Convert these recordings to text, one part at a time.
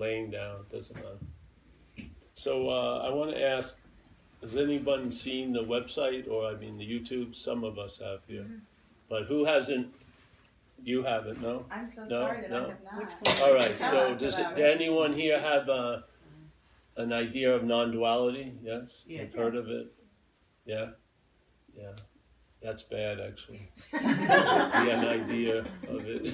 laying down, doesn't matter. So uh, I want to ask, has anyone seen the website or I mean the YouTube? Some of us have here, Mm-hmm. but who hasn't? You haven't, no. I'm so No, sorry that no. I have not. All right. So does about it, anyone here have a, an idea of non-duality? Yes, Yeah. you've heard of it. Yeah, yeah. That's bad, actually. Be an idea of it.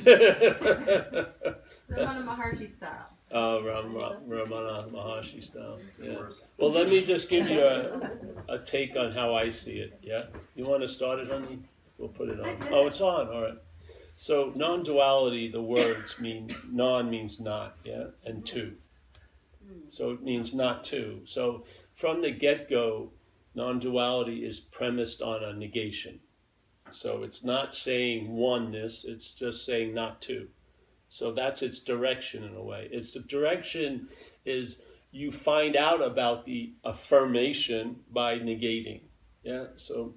Ramana Maharshi style. Uh, Ram, Ram, Ramana Maharshi style. Yeah. Well, let me just give you a, a take on how I see it. Yeah. You want to start it, honey? We'll put it on. Oh, it's on. All right. So non-duality, the words mean non means not, yeah, and two. So it means not two. So from the get-go, non-duality is premised on a negation. So it's not saying oneness; it's just saying not two. So that's its direction in a way. Its direction is you find out about the affirmation by negating. Yeah. So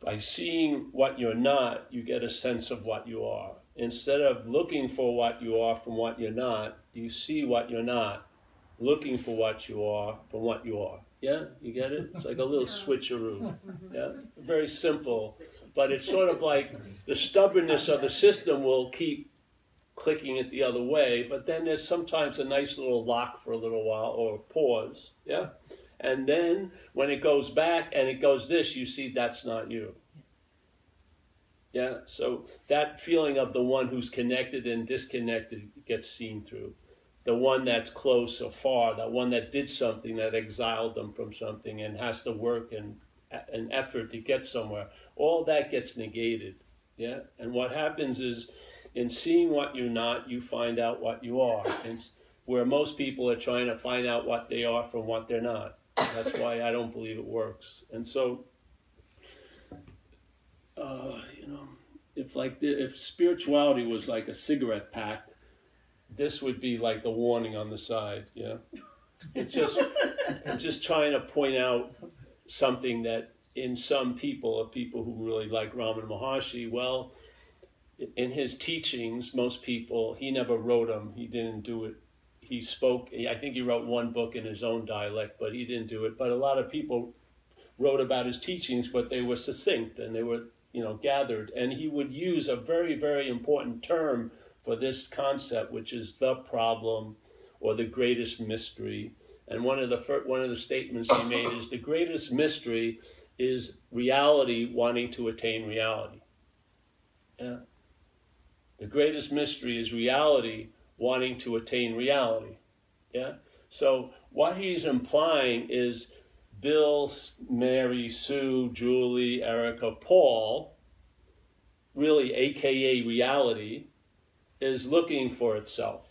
by seeing what you're not, you get a sense of what you are. Instead of looking for what you are from what you're not, you see what you're not, looking for what you are from what you are. Yeah, you get it? It's like a little switcheroo. Yeah, very simple, but it's sort of like the stubbornness of the system will keep clicking it the other way, but then there's sometimes a nice little lock for a little while or pause. Yeah, and then when it goes back and it goes this, you see that's not you. Yeah, so that feeling of the one who's connected and disconnected gets seen through. The one that's close or far, that one that did something that exiled them from something and has to work and an effort to get somewhere, all that gets negated. Yeah, and what happens is, in seeing what you're not, you find out what you are. And where most people are trying to find out what they are from what they're not. That's why I don't believe it works. And so, uh, you know, if like the, if spirituality was like a cigarette pack, this would be like the warning on the side. Yeah, it's just I'm just trying to point out something that in some people, or people who really like Ramana Maharshi, well, in his teachings, most people he never wrote them. He didn't do it. He spoke i think he wrote one book in his own dialect but he didn't do it. But a lot of people wrote about his teachings but they were succinct and they were you know gathered. And he would use a very very important term for this concept which is the problem or the greatest mystery. And one of the one of the statements he made is the greatest mystery is reality wanting to attain reality. Yeah the greatest mystery is reality wanting to attain reality. Yeah? So what he's implying is Bill, Mary, Sue, Julie, Erica, Paul, really aka reality, is looking for itself.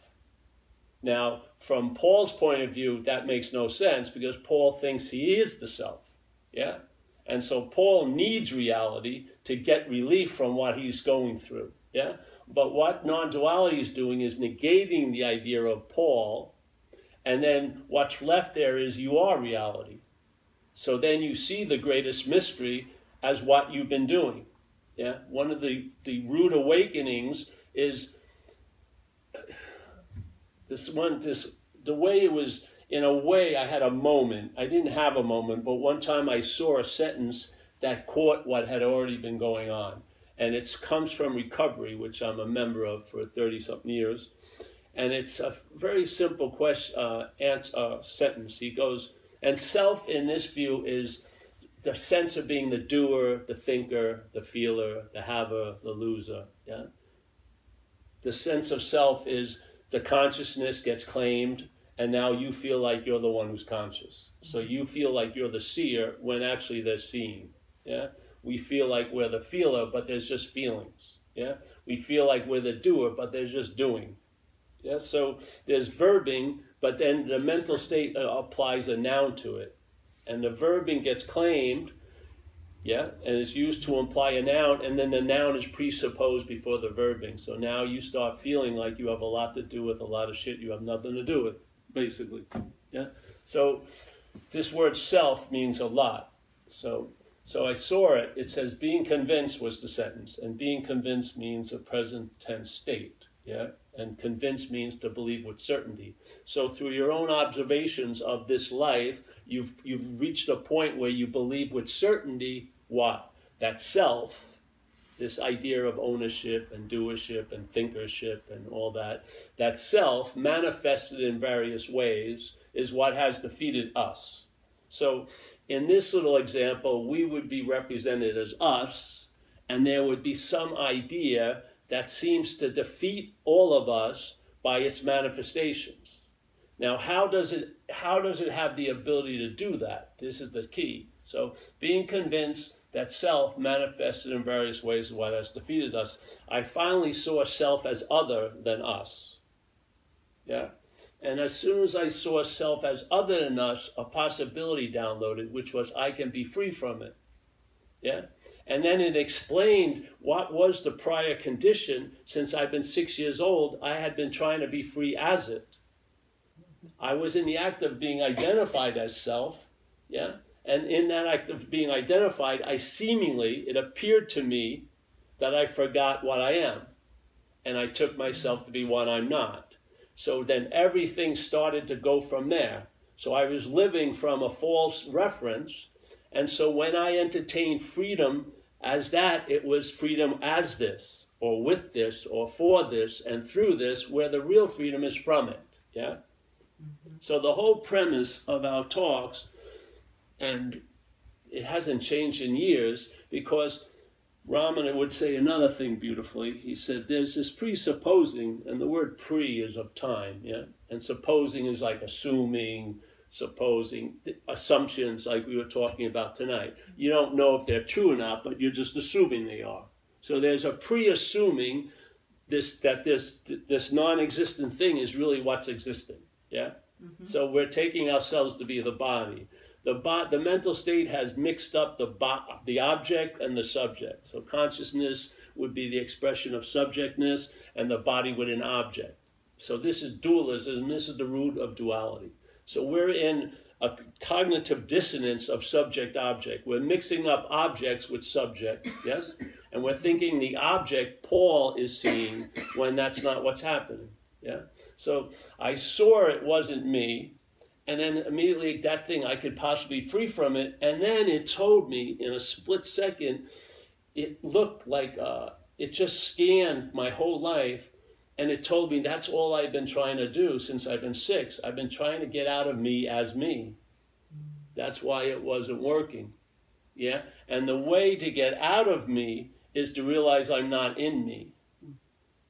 Now, from Paul's point of view, that makes no sense because Paul thinks he is the self. Yeah? And so Paul needs reality to get relief from what he's going through. Yeah? But what non duality is doing is negating the idea of Paul, and then what's left there is you are reality. So then you see the greatest mystery as what you've been doing. Yeah? One of the, the rude awakenings is this one, this, the way it was, in a way, I had a moment. I didn't have a moment, but one time I saw a sentence that caught what had already been going on and it comes from recovery, which I'm a member of for 30 something years. And it's a very simple question, uh, answer, uh, sentence. He goes, and self in this view is the sense of being the doer, the thinker, the feeler, the haver, the loser. Yeah. The sense of self is the consciousness gets claimed, and now you feel like you're the one who's conscious. So you feel like you're the seer when actually they're seeing. Yeah we feel like we're the feeler, but there's just feelings. Yeah, we feel like we're the doer, but there's just doing. Yeah, so there's verbing, but then the mental state uh, applies a noun to it, and the verbing gets claimed. Yeah, and it's used to imply a noun, and then the noun is presupposed before the verbing. So now you start feeling like you have a lot to do with a lot of shit you have nothing to do with, basically. Yeah. So this word self means a lot. So so I saw it. It says being convinced was the sentence, and being convinced means a present tense state. Yeah, And convince means to believe with certainty. So through your own observations of this life, you've you've reached a point where you believe with certainty what? That self, this idea of ownership and doership and thinkership and all that, that self manifested in various ways is what has defeated us. So in this little example, we would be represented as us, and there would be some idea that seems to defeat all of us by its manifestations. Now, how does it how does it have the ability to do that? This is the key. So, being convinced that self manifested in various ways what has defeated us. I finally saw self as other than us. Yeah. And as soon as I saw self as other than us, a possibility downloaded, which was I can be free from it. Yeah? And then it explained what was the prior condition since I've been six years old. I had been trying to be free as it. I was in the act of being identified as self. Yeah? And in that act of being identified, I seemingly, it appeared to me that I forgot what I am. And I took myself to be what I'm not. So then everything started to go from there. So I was living from a false reference and so when I entertained freedom as that, it was freedom as this, or with this, or for this, and through this, where the real freedom is from it. Yeah? Mm-hmm. So the whole premise of our talks, and it hasn't changed in years, because Ramana would say another thing beautifully. He said, There's this presupposing, and the word pre is of time, yeah? And supposing is like assuming, supposing assumptions like we were talking about tonight. You don't know if they're true or not, but you're just assuming they are. So there's a pre-assuming this that this this non-existent thing is really what's existing. Yeah. Mm-hmm. So we're taking ourselves to be the body. The bo- the mental state has mixed up the bo- the object and the subject. So consciousness would be the expression of subjectness, and the body would an object. So this is dualism. This is the root of duality. So we're in a cognitive dissonance of subject object. We're mixing up objects with subject, yes? And we're thinking the object Paul is seeing when that's not what's happening, yeah? So I saw it wasn't me, and then immediately that thing I could possibly be free from it, and then it told me in a split second, it looked like uh, it just scanned my whole life and it told me that's all I've been trying to do since I've been six. I've been trying to get out of me as me. That's why it wasn't working. Yeah? And the way to get out of me is to realize I'm not in me.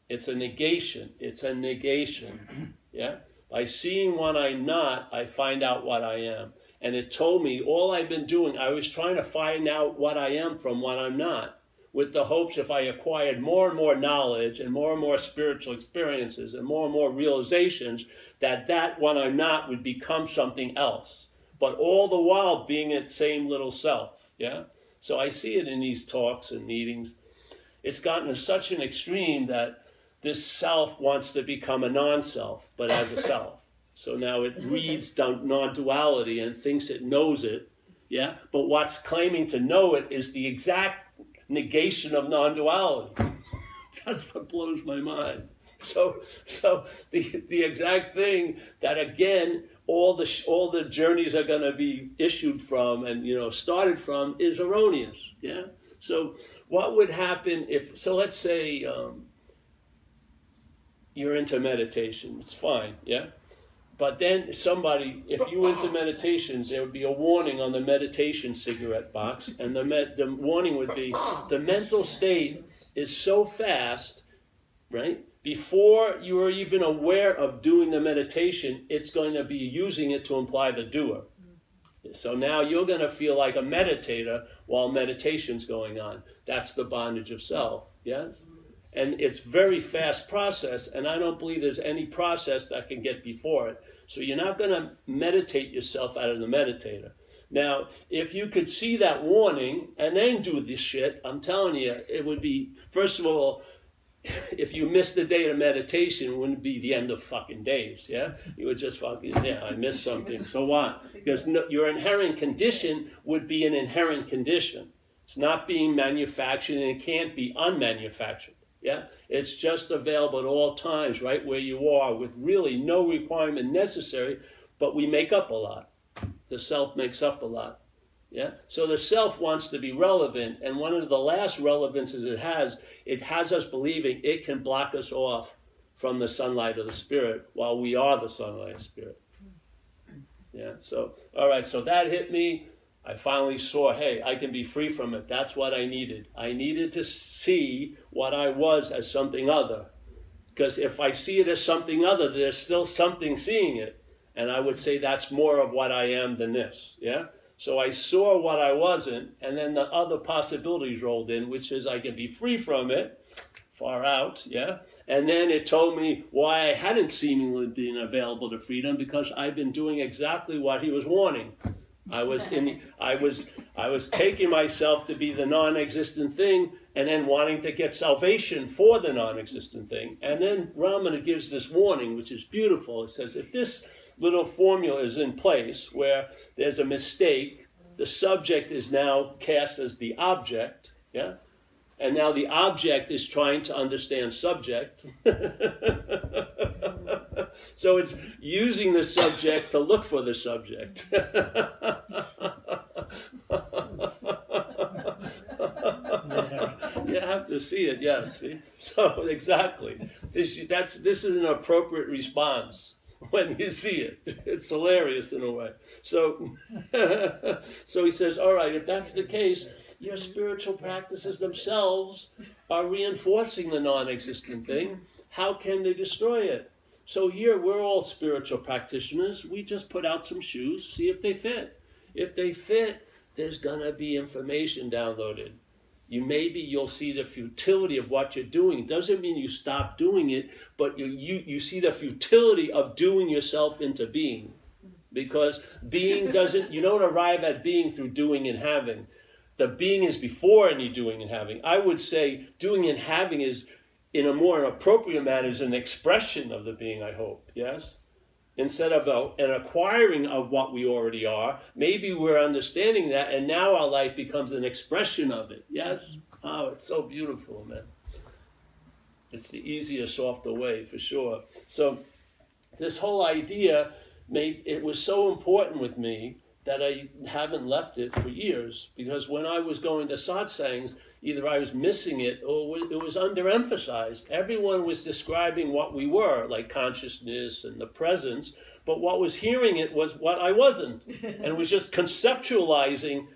It's a negation. It's a negation. Yeah? By seeing what I'm not, I find out what I am. And it told me all I've been doing, I was trying to find out what I am from what I'm not with the hopes if I acquired more and more knowledge and more and more spiritual experiences and more and more realizations, that that what I'm not would become something else. But all the while being its same little self. Yeah? So I see it in these talks and meetings. It's gotten to such an extreme that this self wants to become a non self, but as a self. So now it reads non duality and thinks it knows it. Yeah? But what's claiming to know it is the exact negation of non-duality. That's what blows my mind. So, so the the exact thing that again all the all the journeys are going to be issued from and you know started from is erroneous. Yeah. So what would happen if? So let's say um, you're into meditation. It's fine. Yeah. But then somebody, if you went to meditation, there would be a warning on the meditation cigarette box, and the, med, the warning would be the mental state is so fast, right? Before you are even aware of doing the meditation, it's going to be using it to imply the doer. So now you're going to feel like a meditator while meditation's going on. That's the bondage of self, yes? And it's very fast process, and I don't believe there's any process that can get before it. So you're not going to meditate yourself out of the meditator. Now, if you could see that warning and then do this shit, I'm telling you, it would be, first of all, if you missed a day of meditation, it wouldn't be the end of fucking days, yeah? You would just fucking, yeah, I missed something. So what? Because no, your inherent condition would be an inherent condition. It's not being manufactured and it can't be unmanufactured. Yeah? It's just available at all times, right where you are, with really no requirement necessary, but we make up a lot. The self makes up a lot. Yeah? So the self wants to be relevant, and one of the last relevances it has, it has us believing it can block us off from the sunlight of the spirit while we are the sunlight of spirit. Yeah, so all right, so that hit me. I finally saw, hey, I can be free from it. That's what I needed. I needed to see what I was as something other. Because if I see it as something other, there's still something seeing it. And I would say that's more of what I am than this. Yeah? So I saw what I wasn't, and then the other possibilities rolled in, which is I can be free from it, far out, yeah? And then it told me why I hadn't seemingly been available to freedom because I've been doing exactly what he was wanting. I was in I was I was taking myself to be the non-existent thing and then wanting to get salvation for the non-existent thing. And then Ramana gives this warning, which is beautiful. It says, if this little formula is in place where there's a mistake, the subject is now cast as the object, yeah? And now the object is trying to understand subject. so it's using the subject to look for the subject. you have to see it, yes. See? So exactly, this that's this is an appropriate response when you see it. It's hilarious in a way. So, so he says, all right, if that's the case, your spiritual practices themselves are reinforcing the non-existent thing. How can they destroy it? So here we're all spiritual practitioners. We just put out some shoes, see if they fit. If they fit, there's gonna be information downloaded you maybe you'll see the futility of what you're doing. It doesn't mean you stop doing it, but you, you, you see the futility of doing yourself into being. Because being doesn't, you don't arrive at being through doing and having. The being is before any doing and having. I would say doing and having is, in a more appropriate manner, is an expression of the being, I hope. Yes? Instead of a, an acquiring of what we already are. Maybe we're understanding that, and now our life becomes an expression of it. Yes? Oh, it's so beautiful, man. It's the easiest off the way for sure. So, this whole idea made it was so important with me that I haven't left it for years because when I was going to satsangs, either I was missing it or it was underemphasized. Everyone was describing what we were, like consciousness and the presence, but what was hearing it was what I wasn't, and was just conceptualizing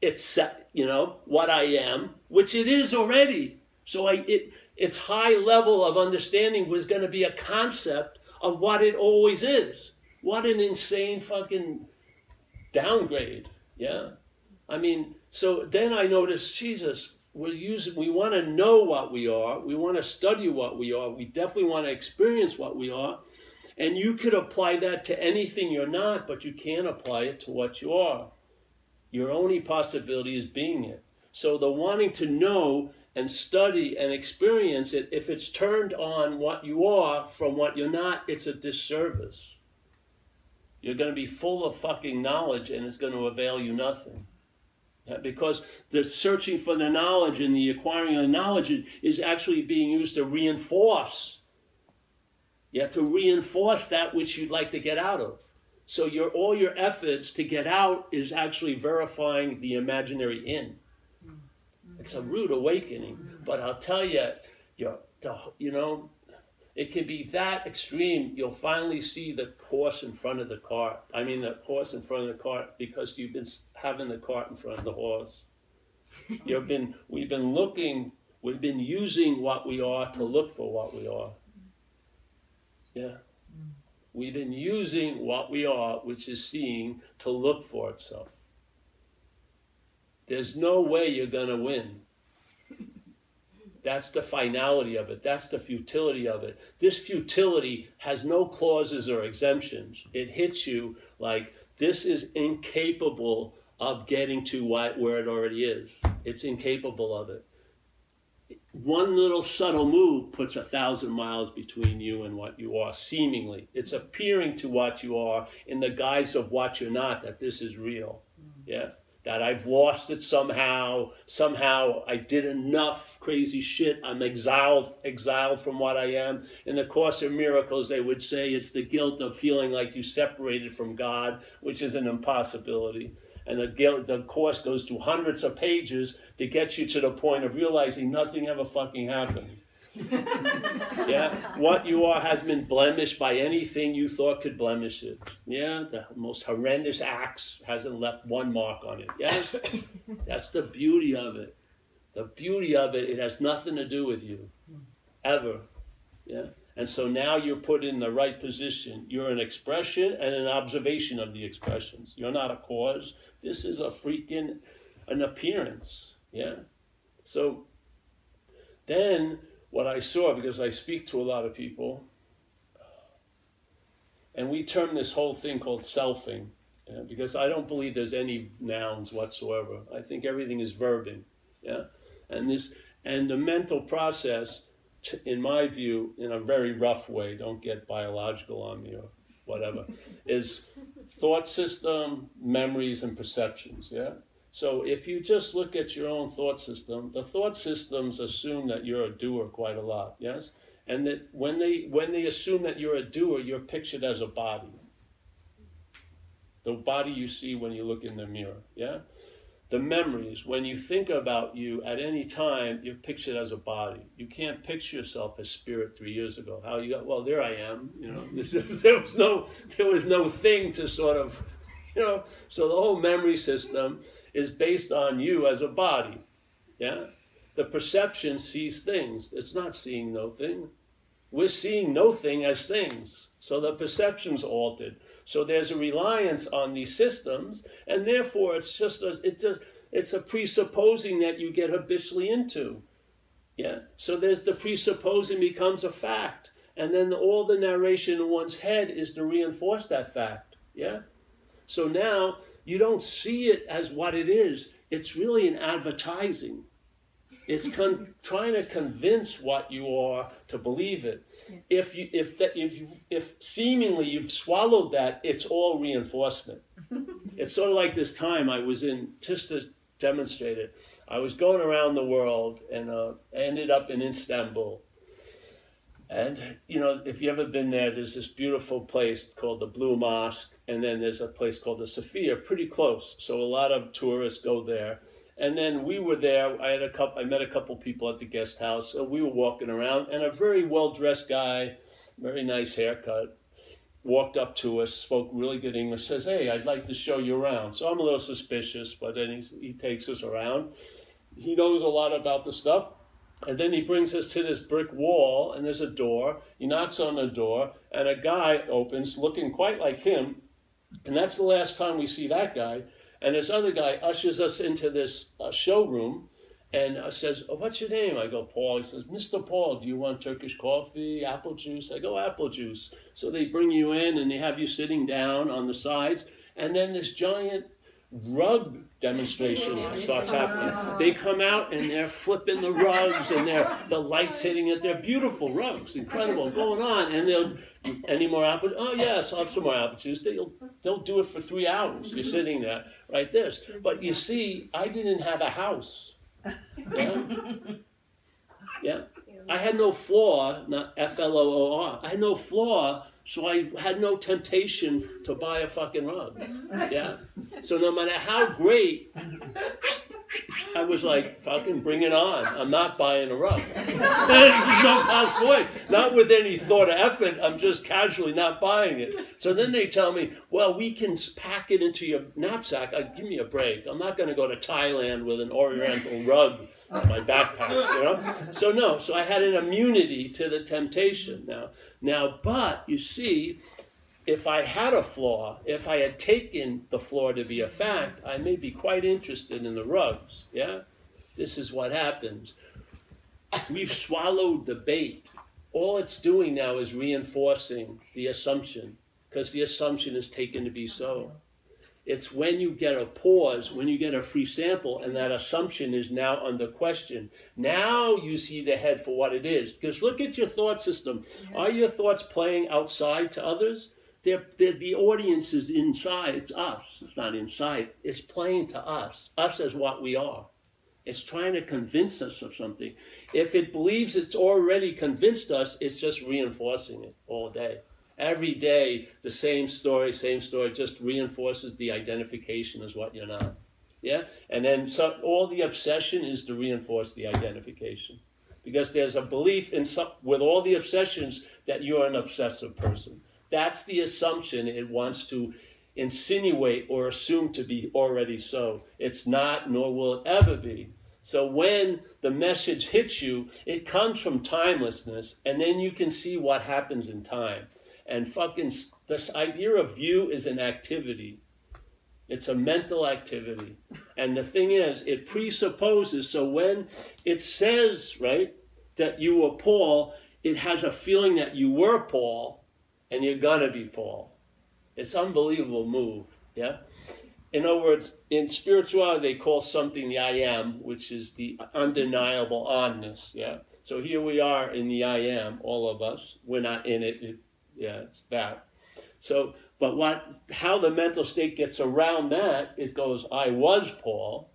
it's you know what I am, which it is already. So I it its high level of understanding was going to be a concept of what it always is. What an insane fucking downgrade. Yeah. I mean, so then I noticed, Jesus, we're we want to know what we are. We want to study what we are. We definitely want to experience what we are. And you could apply that to anything you're not, but you can't apply it to what you are. Your only possibility is being it. So the wanting to know and study and experience it, if it's turned on what you are from what you're not, it's a disservice. You're going to be full of fucking knowledge and it's going to avail you nothing. Because the searching for the knowledge and the acquiring of knowledge is actually being used to reinforce. Yeah, to reinforce that which you'd like to get out of. So your all your efforts to get out is actually verifying the imaginary in. It's a rude awakening, but I'll tell you, you know, you know it can be that extreme. You'll finally see the horse in front of the cart. I mean, the horse in front of the cart because you've been having the cart in front of the horse. You've been, we've been looking, we've been using what we are to look for what we are. Yeah. Hmm. We've been using what we are, which is seeing, to look for itself. There's no way you're going to win that's the finality of it. That's the futility of it. This futility has no clauses or exemptions. It hits you like this is incapable of getting to what, where it already is. It's incapable of it. One little subtle move puts a thousand miles between you and what you are, seemingly. It's appearing to what you are in the guise of what you're not, that this is real. Mm. Yeah? That I've lost it somehow. Somehow I did enough crazy shit. I'm exiled, exiled from what I am. In the Course of Miracles, they would say it's the guilt of feeling like you separated from God, which is an impossibility. And the, guilt, the Course goes through hundreds of pages to get you to the point of realizing nothing ever fucking happened. yeah, what you are has been blemished by anything you thought could blemish it. Yeah, the most horrendous acts hasn't left one mark on it. Yes, that's the beauty of it. The beauty of it, it has nothing to do with you, ever. Yeah, and so now you're put in the right position. You're an expression and an observation of the expressions. You're not a cause. This is a freaking an appearance. Yeah, so then what I saw, because I speak to a lot of people, and we term this whole thing called selfing, yeah, because I don't believe there's any nouns whatsoever. I think everything is verbing, yeah, and this and the mental process, in my view, in a very rough way, don't get biological on me or whatever, is thought system, memories, and perceptions, yeah. So if you just look at your own thought system, the thought systems assume that you're a doer quite a lot, yes? And that when they when they assume that you're a doer, you're pictured as a body. The body you see when you look in the mirror, yeah? The memories, when you think about you at any time, you're pictured as a body. You can't picture yourself as spirit three years ago. How you got, well, there I am, you know. there was no there was no thing to sort of know, so the whole memory system is based on you as a body. Yeah? The perception sees things. It's not seeing no thing. We're seeing no thing as things. So the perception's altered. So there's a reliance on these systems, and therefore it's just a, it's a, it's a presupposing that you get habitually into. Yeah. So there's the presupposing becomes a fact, and then all the narration in one's head is to reinforce that fact. Yeah. So now you don't see it as what it is. It's really an advertising. It's con- trying to convince what you are to believe it. Yeah. If you if that if you if seemingly you've swallowed that, it's all reinforcement. it's sort of like this time I was in just to demonstrate it. I was going around the world and uh, ended up in Istanbul and, you know, if you've ever been there, there's this beautiful place called the Blue Mosque, and then there's a place called the Sophia, pretty close. So a lot of tourists go there. And then we were there. I had a couple. I met a couple people at the guest house. So we were walking around, and a very well dressed guy, very nice haircut, walked up to us, spoke really good English, says, "Hey, I'd like to show you around." So I'm a little suspicious, but then he, he takes us around. He knows a lot about the stuff. And then he brings us to this brick wall, and there's a door. He knocks on the door, and a guy opens, looking quite like him. And that's the last time we see that guy. And this other guy ushers us into this uh, showroom and uh, says, oh, What's your name? I go, Paul. He says, Mr. Paul, do you want Turkish coffee, apple juice? I go, Apple juice. So they bring you in and they have you sitting down on the sides. And then this giant rug demonstration starts happening. They come out and they're flipping the rugs and they're the lights hitting it. They're beautiful rugs, incredible going on. And they'll any more apple? Oh yes, I'll have some more apple juice. They'll they'll do it for three hours. You're mm-hmm. sitting there right this. But you see, I didn't have a house. Yeah. Yeah. I had no floor, not F L O O R. I had no floor so I had no temptation to buy a fucking rug. Yeah. So no matter how great, I was like, fucking bring it on. I'm not buying a rug. No possible way. Not with any thought or effort. I'm just casually not buying it. So then they tell me, well, we can pack it into your knapsack. Uh, give me a break. I'm not going to go to Thailand with an oriental rug on my backpack, you know? So no, so I had an immunity to the temptation now. Now, but you see, if I had a flaw, if I had taken the flaw to be a fact, I may be quite interested in the rugs, yeah? This is what happens. We've swallowed the bait. All it's doing now is reinforcing the assumption, because the assumption is taken to be so. It's when you get a pause, when you get a free sample, and that assumption is now under question. Now you see the head for what it is. Because look at your thought system. Are your thoughts playing outside to others? They're, they're, the audience is inside. It's us. It's not inside. It's playing to us. Us as what we are. It's trying to convince us of something. If it believes it's already convinced us, it's just reinforcing it all day. Every day, the same story, same story, just reinforces the identification as what you're not. Yeah? And then so all the obsession is to reinforce the identification. Because there's a belief in some, with all the obsessions that you're an obsessive person. That's the assumption it wants to insinuate or assume to be already so. It's not, nor will it ever be. So when the message hits you, it comes from timelessness, and then you can see what happens in time. And fucking, this idea of you is an activity. It's a mental activity. And the thing is, it presupposes, so when it says, right, that you were Paul, it has a feeling that you were Paul and you're gonna be Paul. It's unbelievable move, yeah? In other words, in spirituality, they call something the I am, which is the undeniable onness, yeah? So here we are in the I am, all of us. We're not in it, it yeah, it's that. So, but what, how the mental state gets around that, it goes, I was Paul,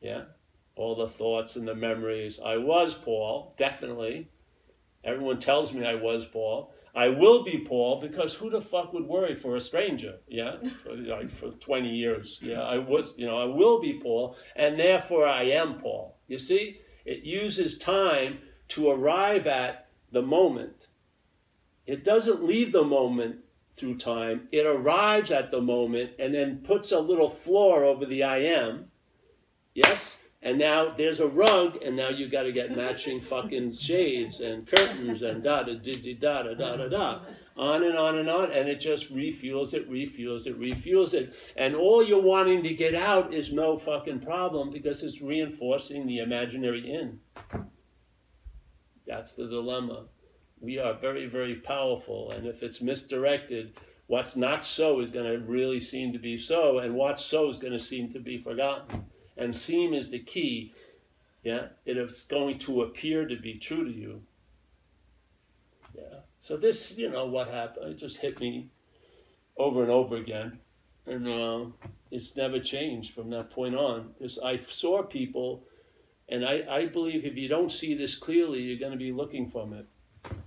yeah? All the thoughts and the memories. I was Paul, definitely. Everyone tells me I was Paul. I will be Paul because who the fuck would worry for a stranger? Yeah, for, like for 20 years. Yeah, I was, you know, I will be Paul, and therefore I am Paul. You see, it uses time to arrive at the moment. It doesn't leave the moment through time, it arrives at the moment and then puts a little floor over the I am. Yes? And now there's a rug, and now you got to get matching fucking shades and curtains and da da da da da da da da, on and on and on, and it just refuels it, refuels it, refuels it, and all you're wanting to get out is no fucking problem because it's reinforcing the imaginary in. That's the dilemma. We are very, very powerful, and if it's misdirected, what's not so is going to really seem to be so, and what's so is going to seem to be forgotten and seem is the key, yeah, it's going to appear to be true to you. Yeah. So this, you know, what happened, it just hit me over and over again. And uh, it's never changed from that point on. Because I saw people, and I, I believe if you don't see this clearly, you're going to be looking from it.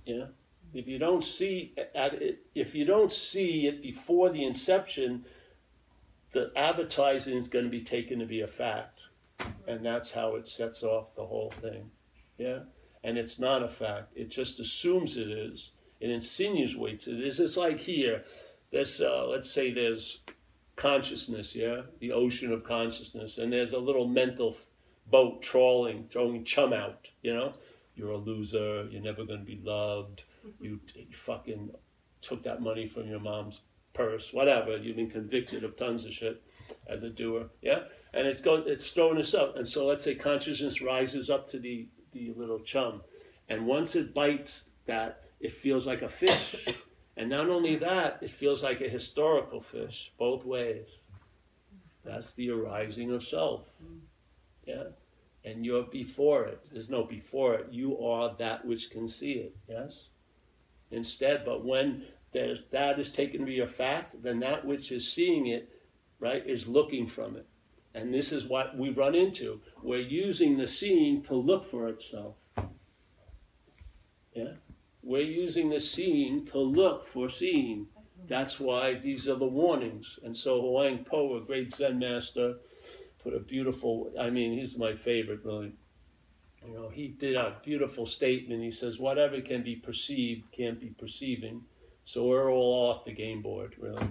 Yeah. If you don't see it, if you don't see it before the inception, the advertising is going to be taken to be a fact. And that's how it sets off the whole thing. Yeah? And it's not a fact. It just assumes it is. It insinuates it is. It's like here, there's, uh, let's say there's consciousness, yeah? The ocean of consciousness. And there's a little mental boat trawling, throwing chum out, you know? You're a loser. You're never going to be loved. Mm-hmm. You, you fucking took that money from your mom's purse, whatever. You've been convicted of tons of shit as a doer, yeah. And it's going, it's throwing us up. And so let's say consciousness rises up to the the little chum, and once it bites that, it feels like a fish. And not only that, it feels like a historical fish, both ways. That's the arising of self. Mm. Yeah. And you're before it. There's no before it. You are that which can see it. Yes? Instead, but when that is taken to be a fact, then that which is seeing it, right, is looking from it. And this is what we run into. We're using the seeing to look for itself. Yeah? We're using the seeing to look for seeing. That's why these are the warnings. And so Huang Po, a great Zen master, put a beautiful, I mean, he's my favorite, really. You know, he did a beautiful statement. He says, whatever can be perceived can't be perceiving. So we're all off the game board, really.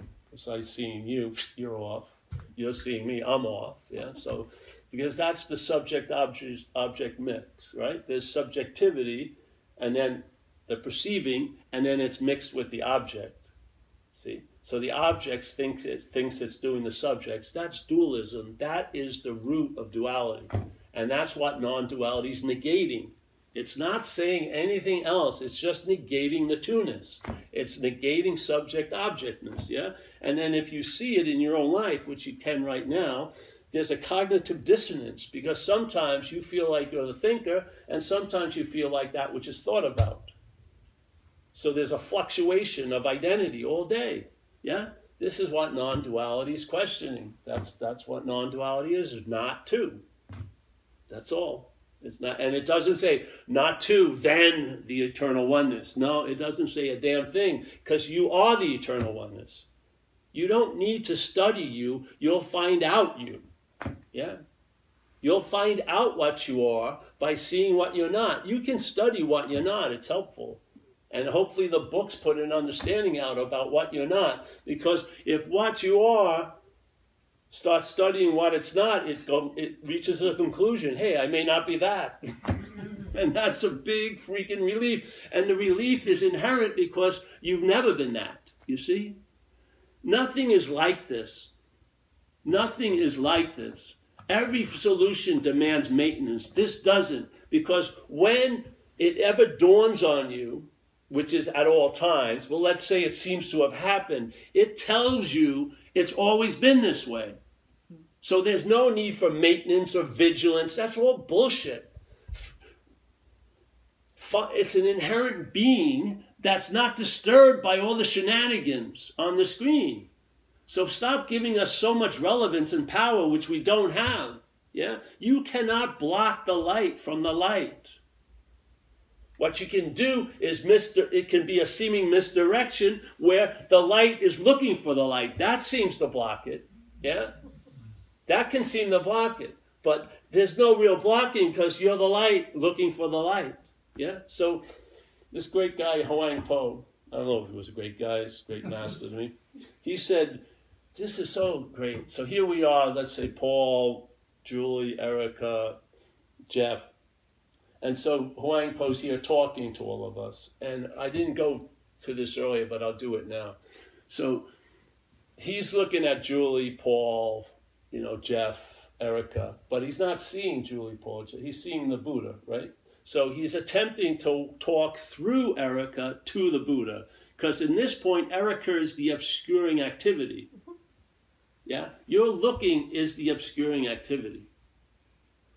I seeing you, you're off. You're seeing me, I'm off. Yeah. So because that's the subject object object mix, right? There's subjectivity, and then the perceiving, and then it's mixed with the object. See. So the objects thinks it thinks it's doing the subjects. That's dualism. That is the root of duality. And that's what non-duality is negating. It's not saying anything else. It's just negating the two-ness. It's negating subject objectness, yeah? And then if you see it in your own life, which you can right now, there's a cognitive dissonance because sometimes you feel like you're the thinker and sometimes you feel like that which is thought about. So there's a fluctuation of identity all day. Yeah? This is what non-duality is questioning. That's that's what non-duality is, is not two. That's all. It's not and it doesn't say not two, then the eternal oneness. No, it doesn't say a damn thing, because you are the eternal oneness. You don't need to study you, you'll find out you. Yeah? You'll find out what you are by seeing what you're not. You can study what you're not, it's helpful. And hopefully the books put an understanding out about what you're not. Because if what you are start studying what it's not, it, go, it reaches a conclusion. Hey, I may not be that. and that's a big freaking relief. And the relief is inherent because you've never been that. You see? Nothing is like this. Nothing is like this. Every solution demands maintenance. This doesn't. Because when it ever dawns on you which is at all times, well, let's say it seems to have happened, it tells you it's always been this way. So there's no need for maintenance or vigilance. That's all bullshit. It's an inherent being that's not disturbed by all the shenanigans on the screen. So stop giving us so much relevance and power which we don't have. Yeah? You cannot block the light from the light. What you can do is Mr. it can be a seeming misdirection where the light is looking for the light. That seems to block it. Yeah? That can seem to block it. But there's no real blocking because you're the light looking for the light. Yeah? So this great guy, Huang Po, I don't know if he was a great guy, he's a great master to me. He said, This is so great. So here we are, let's say Paul, Julie, Erica, Jeff and so Huang Po's here talking to all of us. And I didn't go to this earlier, but I'll do it now. So he's looking at Julie, Paul, you know, Jeff, Erica, but he's not seeing Julie, Paul. He's seeing the Buddha, right? So he's attempting to talk through Erica to the Buddha. Because in this point, Erica is the obscuring activity. Mm-hmm. Yeah? Your looking is the obscuring activity.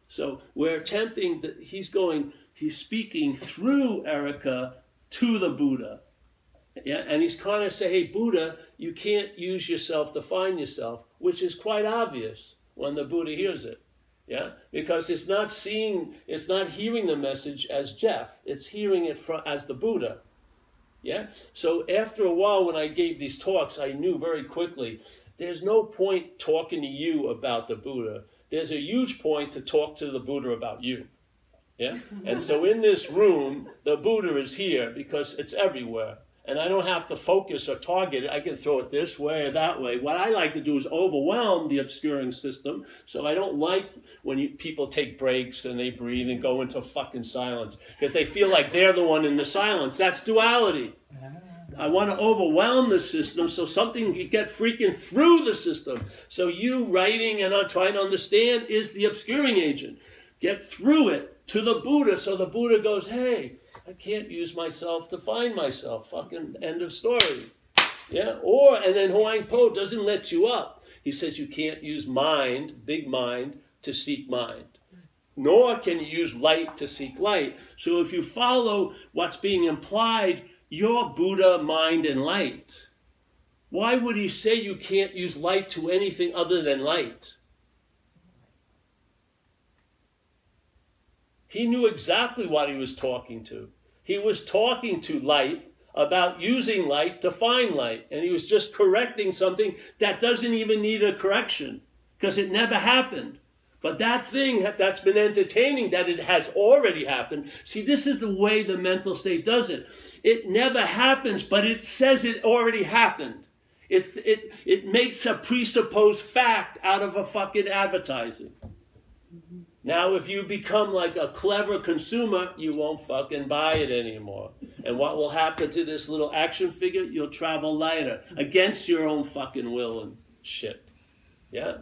So we're attempting that he's going, he's speaking through Erica to the Buddha. Yeah, and he's kind of saying, hey, Buddha, you can't use yourself to find yourself, which is quite obvious when the Buddha hears it. Yeah, because it's not seeing, it's not hearing the message as Jeff, it's hearing it from, as the Buddha. Yeah, so after a while, when I gave these talks, I knew very quickly there's no point talking to you about the Buddha there's a huge point to talk to the Buddha about you. Yeah? And so in this room, the Buddha is here because it's everywhere. And I don't have to focus or target it. I can throw it this way or that way. What I like to do is overwhelm the obscuring system. So I don't like when you, people take breaks and they breathe and go into fucking silence because they feel like they're the one in the silence. That's duality. I want to overwhelm the system so something can get freaking through the system. So you writing and I'm trying to understand is the obscuring agent. Get through it to the Buddha so the Buddha goes, hey, I can't use myself to find myself. Fucking end of story. Yeah? Or, and then Huang Po doesn't let you up. He says you can't use mind, big mind, to seek mind. Nor can you use light to seek light. So if you follow what's being implied your Buddha mind and light. Why would he say you can't use light to anything other than light? He knew exactly what he was talking to. He was talking to light about using light to find light, and he was just correcting something that doesn't even need a correction because it never happened. But that thing that's been entertaining that it has already happened. See, this is the way the mental state does it. It never happens, but it says it already happened. It, it, it makes a presupposed fact out of a fucking advertising. Now, if you become like a clever consumer, you won't fucking buy it anymore. And what will happen to this little action figure? You'll travel lighter against your own fucking will and shit. Yeah?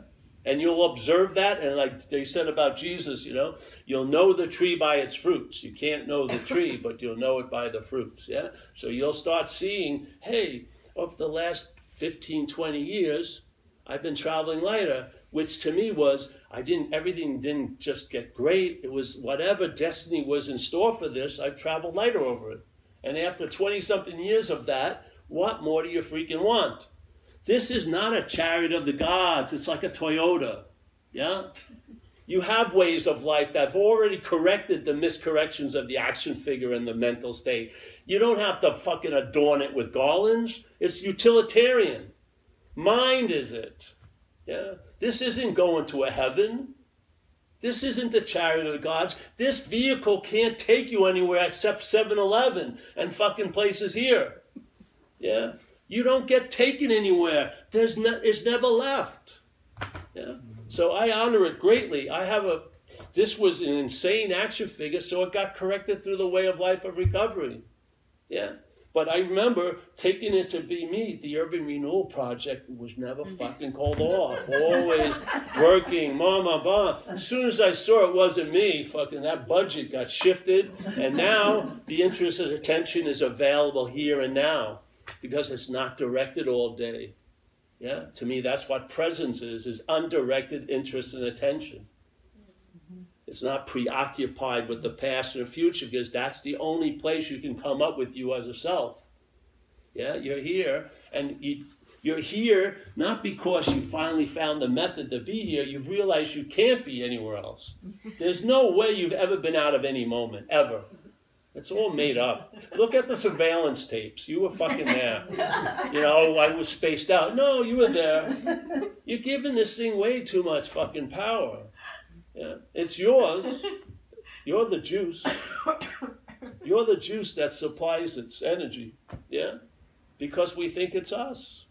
And you'll observe that and like they said about jesus you know you'll know the tree by its fruits. You can't know the tree but you'll know it by the fruits yeah? So you'll start seeing hey of the last 15 20 years i've been traveling lighter which to me was i didn't everything didn't just get great. It was whatever destiny was in store for this i've traveled lighter over it. And after 20 something years of that, what more do you freaking want? This is not a chariot of the gods. It's like a Toyota. Yeah? You have ways of life that have already corrected the miscorrections of the action figure and the mental state. You don't have to fucking adorn it with garlands. It's utilitarian. Mind is it. Yeah? This isn't going to a heaven. This isn't the chariot of the gods. This vehicle can't take you anywhere except 7 Eleven and fucking places here. Yeah? You don't get taken anywhere. There's no, it's never left. Yeah? So I honor it greatly. I have a, this was an insane action figure, so it got corrected through the way of life of recovery. Yeah? But I remember taking it to be me. The Urban Renewal Project was never mm-hmm. fucking called off. Always working, mama, mom. As soon as I saw it wasn't me, fucking that budget got shifted. And now the interest and attention is available here and now because it's not directed all day. Yeah, to me, that's what presence is: is undirected interest and attention. Mm-hmm. It's not preoccupied with the past and the future because that's the only place you can come up with you as a self. Yeah, you're here, and you, you're here not because you finally found the method to be here. You've realized you can't be anywhere else. There's no way you've ever been out of any moment, ever. Mm-hmm. It's all made up. Look at the surveillance tapes. You were fucking there. You know, I was spaced out. No, you were there. You're giving this thing way too much fucking power. Yeah. It's yours. You're the juice. You're the juice that supplies its energy. Yeah? Because we think it's us.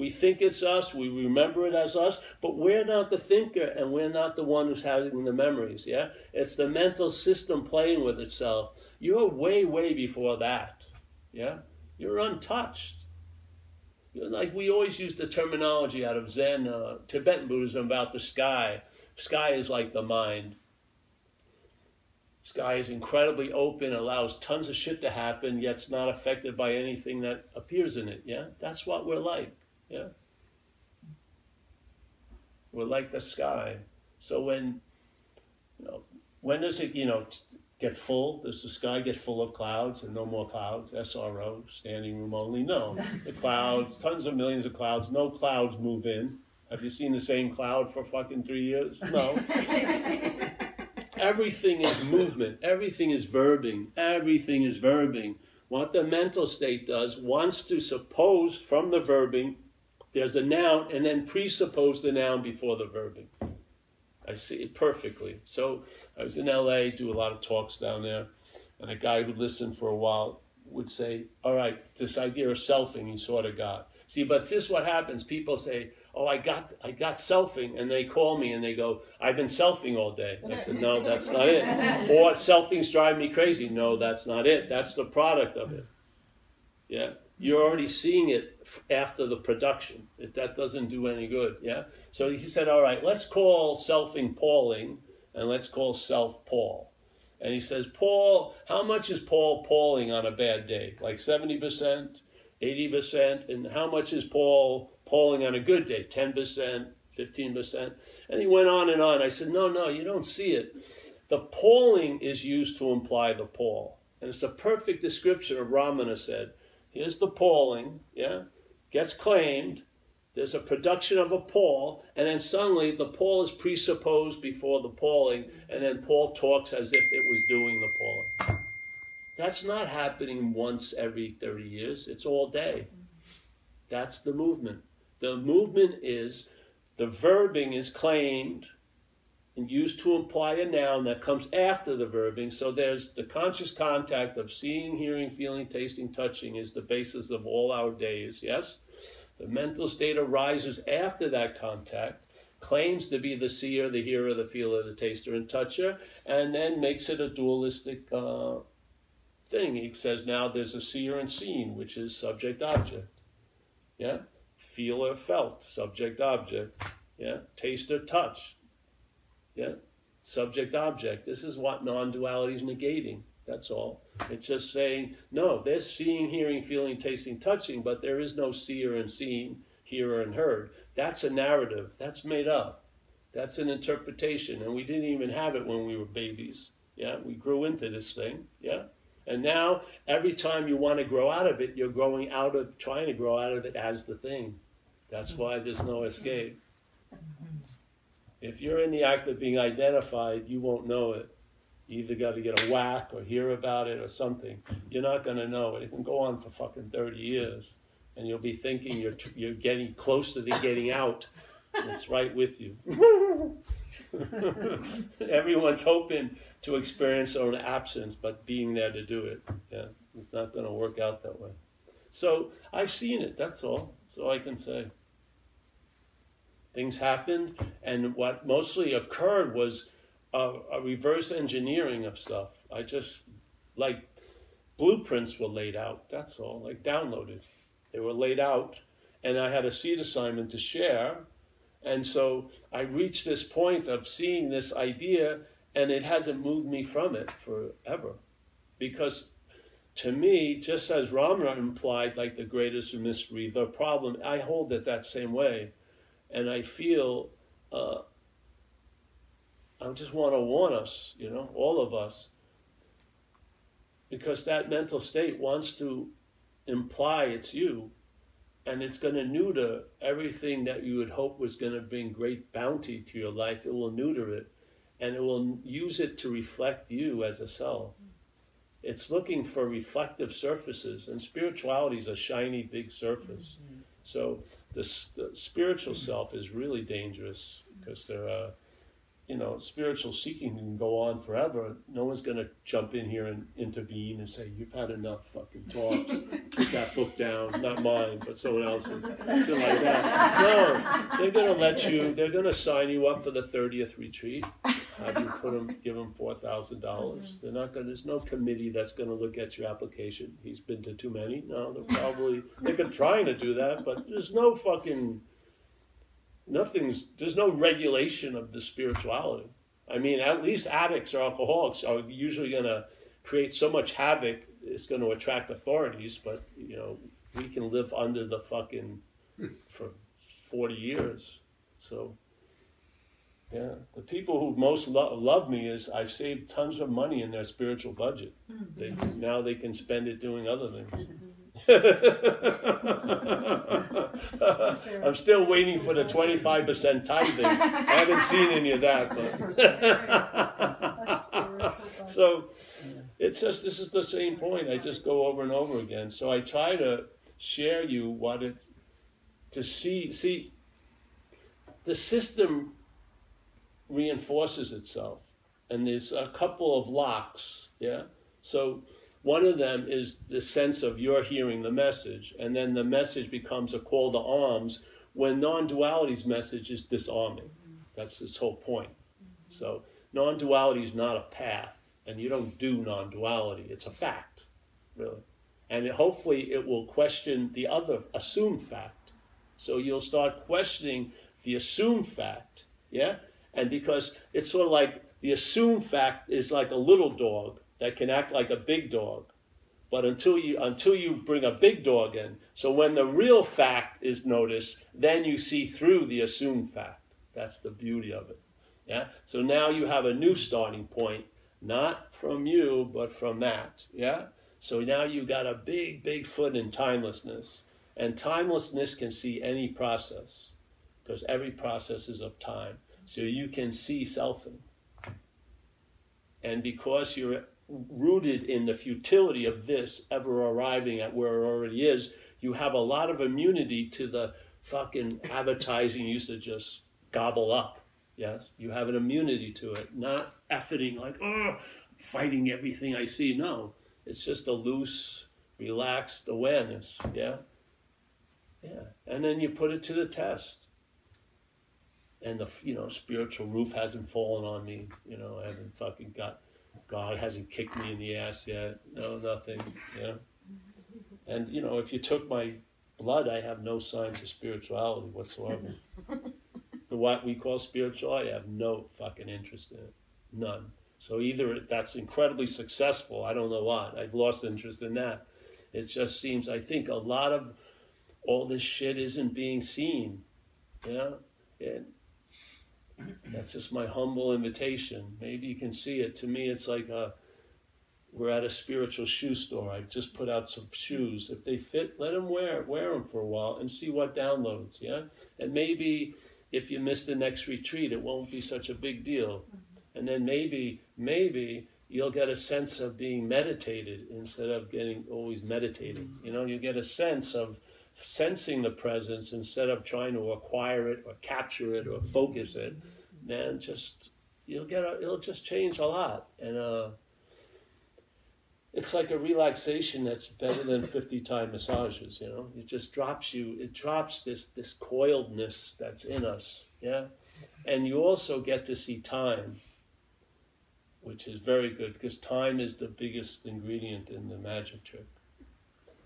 We think it's us, we remember it as us, but we're not the thinker and we're not the one who's having the memories, yeah? It's the mental system playing with itself. You're way, way before that, yeah? You're untouched. You're like we always use the terminology out of Zen, uh, Tibetan Buddhism about the sky. Sky is like the mind. Sky is incredibly open, allows tons of shit to happen, yet it's not affected by anything that appears in it. Yeah, that's what we're like. Yeah, we're like the sky. So when, you know, when does it, you know, get full? Does the sky get full of clouds and no more clouds? SRO, standing room only? No, the clouds, tons of millions of clouds. No clouds move in. Have you seen the same cloud for fucking three years? No. everything is movement. Everything is verbing. Everything is verbing. What the mental state does wants to suppose from the verbing, there's a noun, and then presuppose the noun before the verbing. I see it perfectly. So I was in LA, do a lot of talks down there, and a guy who listened for a while would say, All right, this idea of selfing he sort of got. See, but this is what happens. People say, oh, I got, I got selfing, and they call me and they go, I've been selfing all day. I said, no, that's not it. Or selfing's driving me crazy. No, that's not it. That's the product of it. Yeah, you're already seeing it after the production. It, that doesn't do any good. Yeah. So he said, all right, let's call selfing Pauling, and let's call self Paul. And he says, Paul, how much is Paul Pauling on a bad day? Like 70%, 80%? And how much is Paul Pauling on a good day, 10%, 15%. And he went on and on. I said, no, no, you don't see it. The Pauling is used to imply the Paul. And it's a perfect description of Ramana said. Here's the Pauling, yeah, gets claimed. There's a production of a Paul, and then suddenly the Paul is presupposed before the Pauling, and then Paul talks as if it was doing the Pauling. That's not happening once every 30 years, it's all day. That's the movement. The movement is the verbing is claimed and used to imply a noun that comes after the verbing. So there's the conscious contact of seeing, hearing, feeling, tasting, touching is the basis of all our days, yes? The mental state arises after that contact, claims to be the seer, the hearer, the feeler, the taster, and toucher, and then makes it a dualistic uh, thing. He says now there's a seer and seen, which is subject object. Yeah? feel or felt, subject object. Yeah, taste or touch. Yeah, subject object. This is what non duality is negating. That's all. It's just saying, no, there's seeing, hearing, feeling, tasting, touching, but there is no seer and seen, hearer and heard. That's a narrative. That's made up. That's an interpretation. And we didn't even have it when we were babies. Yeah, we grew into this thing. Yeah. And now, every time you want to grow out of it, you're growing out of, trying to grow out of it as the thing. That's why there's no escape. If you're in the act of being identified, you won't know it. You either got to get a whack or hear about it or something. You're not going to know it. It can go on for fucking 30 years, and you'll be thinking you're, you're getting closer to the getting out. It's right with you. Everyone's hoping to experience their own absence, but being there to do it. Yeah, it's not going to work out that way. So I've seen it. That's all. All I can say. Things happened, and what mostly occurred was a, a reverse engineering of stuff. I just like blueprints were laid out. That's all. Like downloaded. They were laid out, and I had a seed assignment to share. And so I reached this point of seeing this idea and it hasn't moved me from it forever. Because to me, just as Ramana implied, like the greatest mystery, the problem, I hold it that same way. And I feel, uh, I just want to warn us, you know, all of us, because that mental state wants to imply it's you, and it's going to neuter everything that you would hope was going to bring great bounty to your life. It will neuter it and it will use it to reflect you as a self. It's looking for reflective surfaces, and spirituality is a shiny, big surface. Mm-hmm. So this, the spiritual self is really dangerous because there are you know, spiritual seeking can go on forever. No one's going to jump in here and intervene and say, "You've had enough fucking talks. Put that book down, not mine, but someone else's." Like that. No, they're going to let you. They're going to sign you up for the thirtieth retreat. Have you put them, give them four thousand dollars? Mm-hmm. They're not going. There's no committee that's going to look at your application. He's been to too many. No, they're probably they're trying to do that, but there's no fucking nothing's there's no regulation of the spirituality. I mean, at least addicts or alcoholics are usually going to create so much havoc. It's going to attract authorities, but you know we can live under the fucking hmm. for forty years. So yeah, the people who most lo- love me is I've saved tons of money in their spiritual budget. Mm-hmm. They now they can spend it doing other things. Mm-hmm. I'm still waiting for the 25% tithing. I haven't seen any of that. But so it's just, this is the same point. I just go over and over again. So I try to share you what it's, to see, see, the system reinforces itself. And there's a couple of locks, yeah? So one of them is the sense of you're hearing the message, and then the message becomes a call to arms when non duality's message is disarming. That's this whole point. So, non duality is not a path, and you don't do non duality, it's a fact, really. And hopefully, it will question the other assumed fact. So, you'll start questioning the assumed fact, yeah? And because it's sort of like the assumed fact is like a little dog that can act like a big dog. But until you until you bring a big dog in, so when the real fact is noticed, then you see through the assumed fact. That's the beauty of it. Yeah. So now you have a new starting point, not from you, but from that. Yeah. So now you got a big, big foot in timelessness, and timelessness can see any process, because every process is of time. So you can see selfing. And because you're rooted in the futility of this ever arriving at where it already is, you have a lot of immunity to the fucking advertising used to just gobble up. Yes, you have an immunity to it, not efforting like, oh, fighting everything I see. No, it's just a loose, relaxed awareness. Yeah, yeah, and then you put it to the test. And the you know spiritual roof hasn't fallen on me. You know, I haven't fucking got God hasn't kicked me in the ass yet. No, nothing. Yeah. And you know, if you took my blood, I have no signs of spirituality whatsoever. the what we call spirituality, I have no fucking interest in it. None. So either that's incredibly successful, I don't know what. I've lost interest in that. It just seems I think a lot of all this shit isn't being seen. Yeah. And that's just my humble invitation. Maybe you can see it. To me, it's like a, we're at a spiritual shoe store. I just put out some shoes. If they fit, let them wear wear them for a while and see what downloads. Yeah, and maybe if you miss the next retreat, it won't be such a big deal. Mm-hmm. And then maybe maybe you'll get a sense of being meditated instead of getting always meditating. Mm-hmm. You know, you get a sense of sensing the presence instead of trying to acquire it or capture it or focus it. Man, just you'll get a, it'll just change a lot and. uh it's like a relaxation that's better than 50 time massages you know it just drops you it drops this this coiledness that's in us yeah and you also get to see time which is very good because time is the biggest ingredient in the magic trick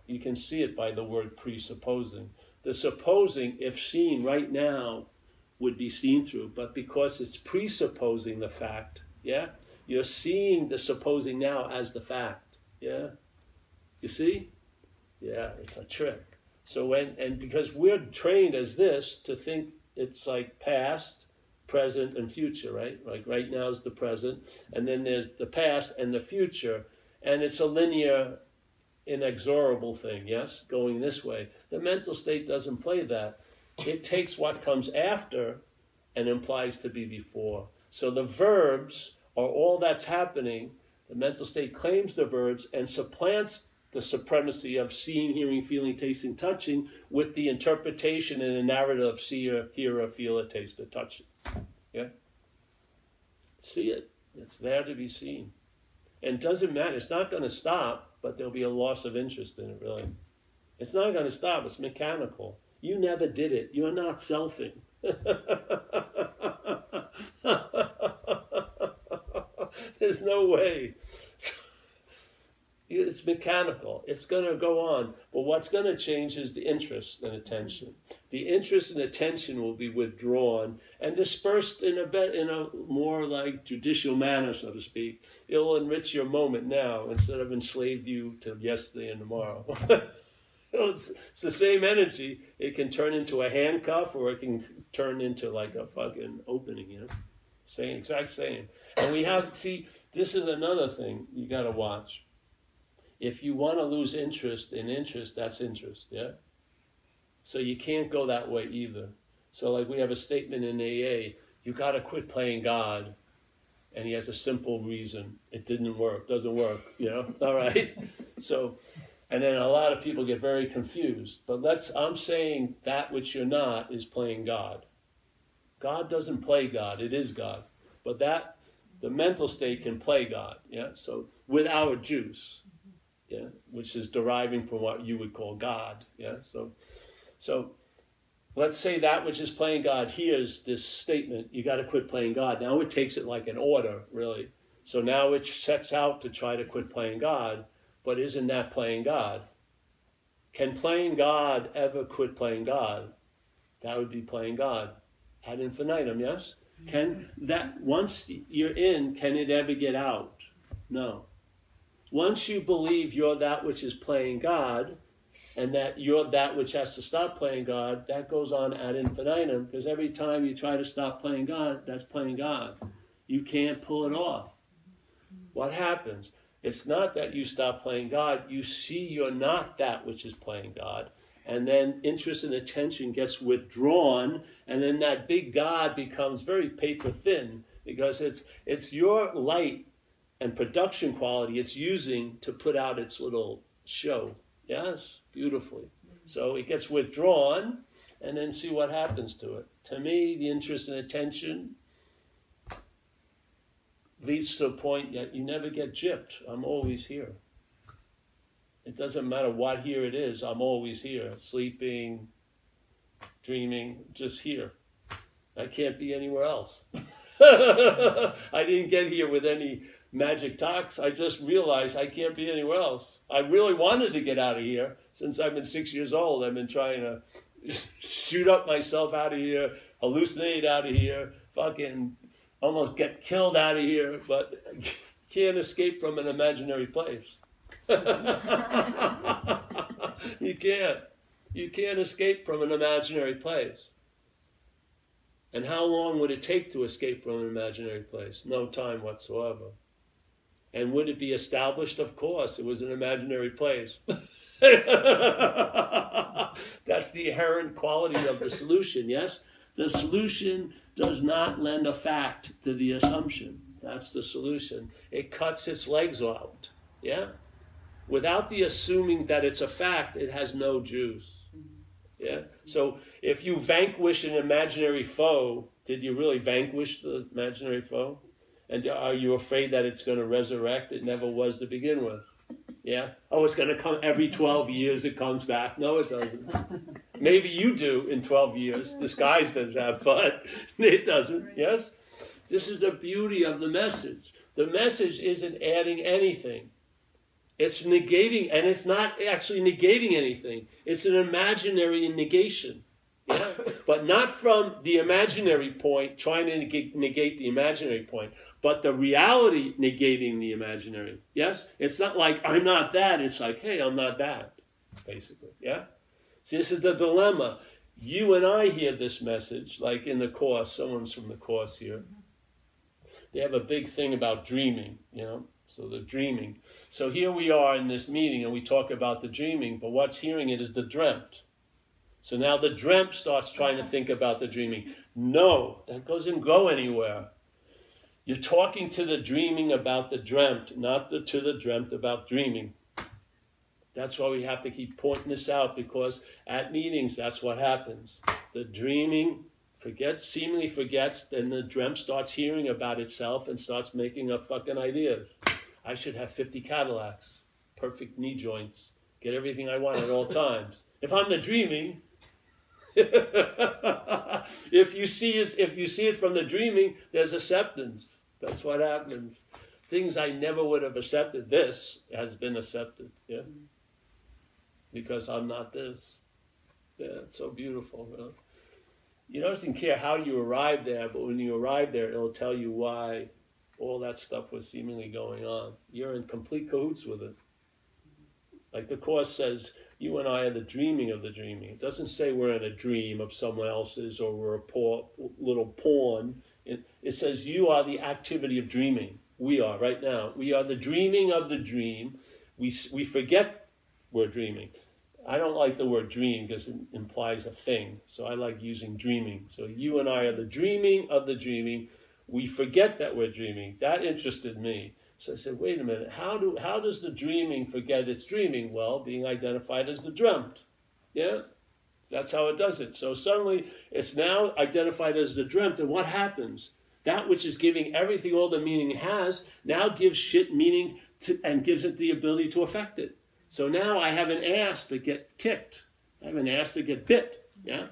you can see it by the word presupposing the supposing if seen right now would be seen through but because it's presupposing the fact yeah you're seeing the supposing now as the fact yeah. You see? Yeah, it's a trick. So when and because we're trained as this to think it's like past, present, and future, right? Like right now is the present, and then there's the past and the future, and it's a linear, inexorable thing, yes, going this way. The mental state doesn't play that. It takes what comes after and implies to be before. So the verbs are all that's happening the mental state claims the verbs and supplants the supremacy of seeing, hearing, feeling, tasting, touching with the interpretation and the narrative of see or hear or feel or taste or touch it. Yeah? See it. It's there to be seen. And it doesn't matter. It's not going to stop, but there'll be a loss of interest in it, really. It's not going to stop. It's mechanical. You never did it. You're not selfing. There's no way. It's mechanical. It's going to go on. But what's going to change is the interest and attention. The interest and attention will be withdrawn and dispersed in a bit in a more like judicial manner, so to speak. It'll enrich your moment now instead of enslave you to yesterday and tomorrow. it's, it's the same energy. It can turn into a handcuff or it can turn into like a fucking opening, you know? Same, exact same. And we have, see, this is another thing you got to watch. If you want to lose interest in interest, that's interest, yeah? So you can't go that way either. So, like, we have a statement in AA you got to quit playing God. And he has a simple reason it didn't work, doesn't work, you know? All right? So, and then a lot of people get very confused. But let's, I'm saying that which you're not is playing God. God doesn't play God, it is God. But that the mental state can play God. Yeah. So with our juice, yeah, which is deriving from what you would call God. Yeah. So, so let's say that which is playing God hears this statement: "You got to quit playing God." Now it takes it like an order, really. So now it sets out to try to quit playing God, but isn't that playing God? Can playing God ever quit playing God? That would be playing God ad infinitum, yes? Can that once you're in, can it ever get out? No. Once you believe you're that which is playing God, and that you're that which has to stop playing God, that goes on ad infinitum because every time you try to stop playing God, that's playing God. You can't pull it off. What happens? It's not that you stop playing God, you see you're not that which is playing God, and then interest and attention gets withdrawn and then that big god becomes very paper thin because it's it's your light and production quality it's using to put out its little show. Yes beautifully. So it gets withdrawn and then see what happens to it. To me the interest and attention leads to a point that you never get gypped. I'm always here. It doesn't matter what here it is, I'm always here, sleeping, dreaming, just here. I can't be anywhere else. I didn't get here with any magic talks. I just realized I can't be anywhere else. I really wanted to get out of here. Since I've been six years old, I've been trying to shoot up myself out of here, hallucinate out of here, fucking almost get killed out of here, but can't escape from an imaginary place. you can't. You can't escape from an imaginary place. And how long would it take to escape from an imaginary place? No time whatsoever. And would it be established? Of course, it was an imaginary place. That's the inherent quality of the solution, yes? The solution does not lend a fact to the assumption. That's the solution. It cuts its legs out, yeah? Without the assuming that it's a fact, it has no juice. Yeah? So if you vanquish an imaginary foe, did you really vanquish the imaginary foe? And are you afraid that it's going to resurrect? It never was to begin with. Yeah? Oh, it's going to come every 12 years, it comes back. No, it doesn't. Maybe you do in 12 years, disguised as that, but it doesn't. Yes? This is the beauty of the message. The message isn't adding anything. It's negating, and it's not actually negating anything. It's an imaginary negation. Yeah? But not from the imaginary point, trying to negate, the imaginary point, but the reality negating the imaginary. Yes? It's not like I'm not that. It's like, hey, I'm not that, basically. Yeah? See, this is the dilemma. You and I hear this message, like in the Course, someone's from the Course here. They have a big thing about dreaming, you know? So the dreaming. So here we are in this meeting and we talk about the dreaming, but what's hearing it is the dreamt. So now the dreamt starts trying to think about the dreaming. No, that doesn't go anywhere. You're talking to the dreaming about the dreamt, not the, to the dreamt about dreaming. That's why we have to keep pointing this out because at meetings, that's what happens. The dreaming forgets, seemingly forgets, then the dreamt starts hearing about itself and starts making up fucking ideas. I should have 50 Cadillacs, perfect knee joints, get everything I want at all times. If I'm the dreaming, if you see it, if you see it from the dreaming, there's acceptance. That's what happens. Things I never would have accepted. This has been accepted. Yeah, because I'm not this. Yeah, it's so beautiful. You, know, doesn't care how you arrive there, but when you arrive there, it'll tell you why all that stuff was seemingly going on. You're in complete cahoots with it. Like the Course says, you and I are the dreaming of the dreaming. It doesn't say we're in a dream of someone else's or we're a poor, little pawn. It, it says you are the activity of dreaming. We are right now. We are the dreaming of the dream. We, we forget we're dreaming. I don't like the word dream because it implies a thing. So I like using dreaming. So you and I are the dreaming of the dreaming. We forget that we're dreaming. That interested me. So I said, wait a minute, how, do, how does the dreaming forget its dreaming? Well, being identified as the dreamt. Yeah? That's how it does it. So suddenly it's now identified as the dreamt, and what happens? That which is giving everything all the meaning it has now gives shit meaning to, and gives it the ability to affect it. So now I have an ass to get kicked. I have an ass to get bit. Yeah?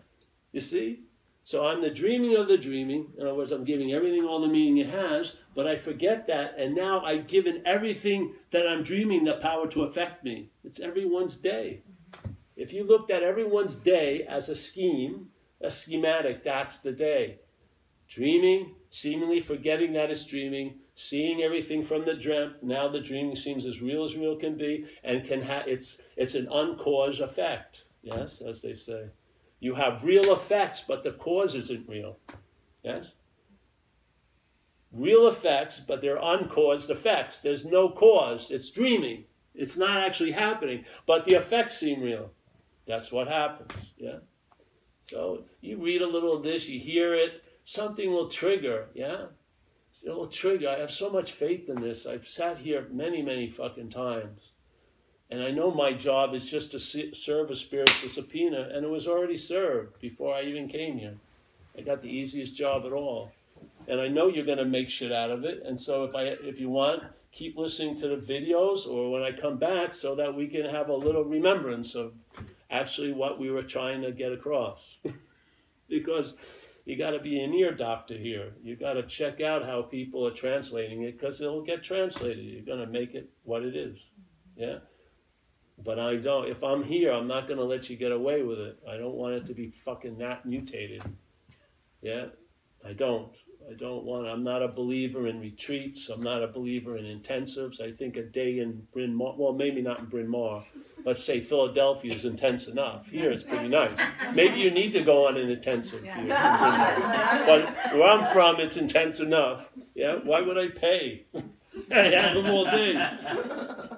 You see? So I'm the dreaming of the dreaming. In other words, I'm giving everything all the meaning it has, but I forget that, and now I've given everything that I'm dreaming the power to affect me. It's everyone's day. If you looked at everyone's day as a scheme, a schematic, that's the day. Dreaming, seemingly forgetting that it's dreaming, seeing everything from the dream. Now the dreaming seems as real as real can be, and can ha- it's it's an uncaused effect. Yes, as they say. You have real effects, but the cause isn't real. Yes? Real effects, but they're uncaused effects. There's no cause. It's dreaming. It's not actually happening, but the effects seem real. That's what happens. Yeah? So you read a little of this, you hear it, something will trigger. Yeah? It will trigger. I have so much faith in this. I've sat here many, many fucking times. And I know my job is just to serve a spiritual subpoena, and it was already served before I even came here. I got the easiest job at all. And I know you're going to make shit out of it. And so if I if you want, keep listening to the videos or when I come back so that we can have a little remembrance of actually what we were trying to get across. because you got to be an ear doctor here. You got to check out how people are translating it because it'll get translated. You're going to make it what it is. Yeah. But I don't, if I'm here, I'm not going to let you get away with it. I don't want it to be fucking that mutated. Yeah? I don't. I don't want, I'm not a believer in retreats. I'm not a believer in intensives. I think a day in Bryn Mawr, well, maybe not in Bryn Mawr. Let's say Philadelphia is intense enough. Here it's pretty nice. Maybe you need to go on an intensive here. But where I'm from, it's intense enough. Yeah? Why would I pay? I have them all day.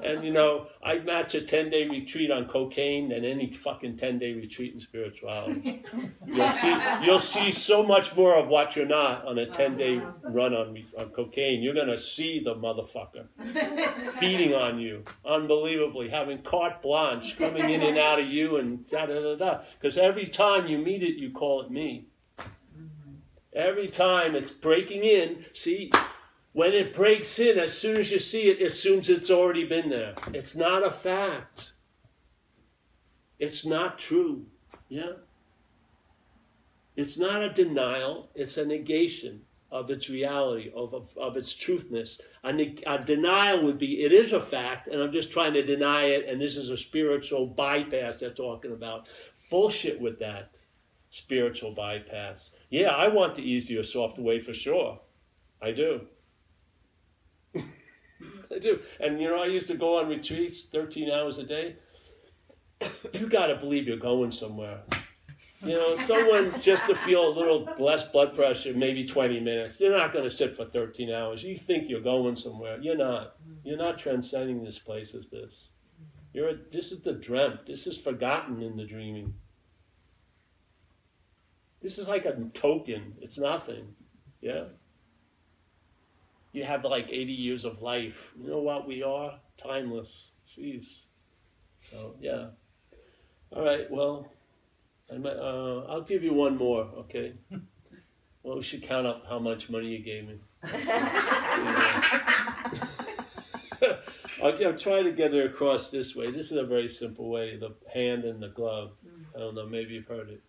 And you know, I'd match a ten day retreat on cocaine than any fucking ten day retreat in spirituality. You'll see, you'll see so much more of what you're not on a ten day run on on cocaine. You're gonna see the motherfucker feeding on you, unbelievably, having carte blanche coming in and out of you, and da da da da. Because every time you meet it, you call it me. Every time it's breaking in, see, when it breaks in, as soon as you see it, it assumes it's already been there. It's not a fact. It's not true. Yeah? It's not a denial, it's a negation of its reality, of, of, of its truthness. A, a, denial would be, it is a fact, and I'm just trying to deny it, and this is a spiritual bypass they're talking about. Bullshit with that spiritual bypass. Yeah, I want the easier, softer way for sure. I do. I do. And you know, I used to go on retreats 13 hours a day. You got to believe you're going somewhere. You know, someone just to feel a little less blood pressure, maybe 20 minutes. You're not going to sit for 13 hours. You think you're going somewhere. You're not. You're not transcending this place as this. You're a, this is the dreamt. This is forgotten in the dreaming. This is like a token. It's nothing. Yeah? You have like 80 years of life. You know what we are? Timeless. Jeez. So, yeah. All right, well, I might, uh, I'll give you one more, okay? Well, we should count up how much money you gave me. I'll, I'll try to get it across this way. This is a very simple way the hand and the glove. I don't know, maybe you've heard it.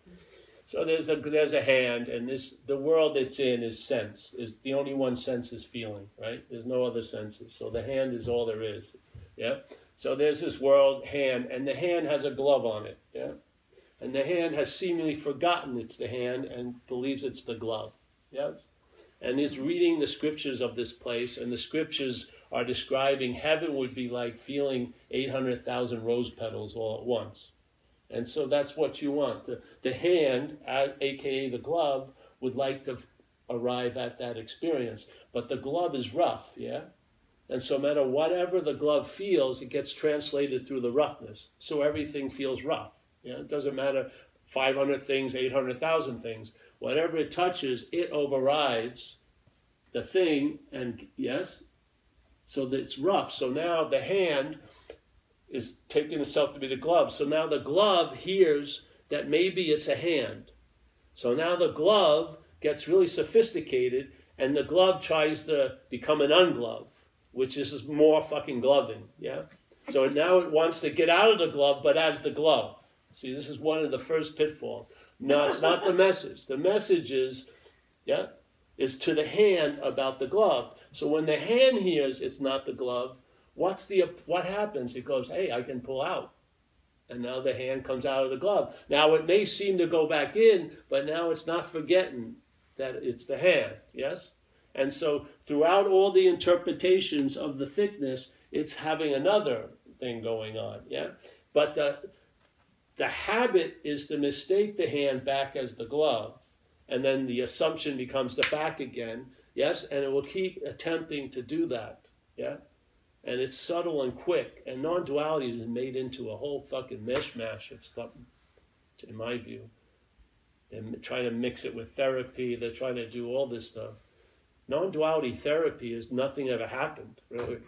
So there's a there's a hand, and this the world it's in is sense. Is the only one sense is feeling, right? There's no other senses. So the hand is all there is. Yeah. So there's this world hand, and the hand has a glove on it. Yeah. And the hand has seemingly forgotten it's the hand and believes it's the glove. Yes. And is reading the scriptures of this place, and the scriptures are describing heaven would be like feeling 800,000 rose petals all at once. And so that's what you want. The, the hand, aka the glove, would like to arrive at that experience. But the glove is rough, yeah? And so, no matter whatever the glove feels, it gets translated through the roughness. So everything feels rough. Yeah? It doesn't matter 500 things, 800,000 things. Whatever it touches, it overrides the thing, and yes, so that it's rough. So now the hand is taking itself to be the glove. So now the glove hears that maybe it's a hand. So now the glove gets really sophisticated and the glove tries to become an unglove, which is more fucking gloving, yeah? So now it wants to get out of the glove, but as the glove. See, this is one of the first pitfalls. No, it's not the message. The message is, yeah, is to the hand about the glove. So when the hand hears it's not the glove, What's the what happens? It goes, hey, I can pull out. And now the hand comes out of the glove. Now it may seem to go back in, but now it's not forgetting that it's the hand, yes? And so throughout all the interpretations of the thickness, it's having another thing going on, yeah? But the the habit is to mistake the hand back as the glove, and then the assumption becomes the fact again, yes? And it will keep attempting to do that, yeah? And it's subtle and quick. And non-duality has been made into a whole fucking mishmash of something, in my view. They're trying to mix it with therapy. They're trying to do all this stuff. Non-duality therapy is nothing ever happened. Really,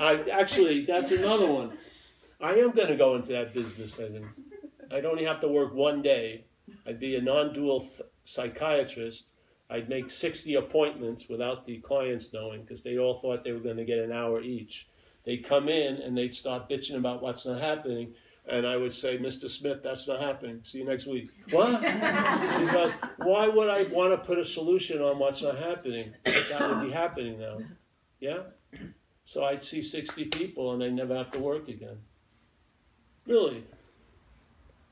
I actually that's another one. I am going to go into that business. I think I'd only have to work one day. I'd be a non-dual th- psychiatrist I'd make 60 appointments without the clients knowing because they all thought they were going to get an hour each. They'd come in and they'd start bitching about what's not happening. And I would say, Mr. Smith, that's not happening. See you next week. What? because why would I want to put a solution on what's not happening? That would be happening now. Yeah? So I'd see 60 people and they'd never have to work again. Really.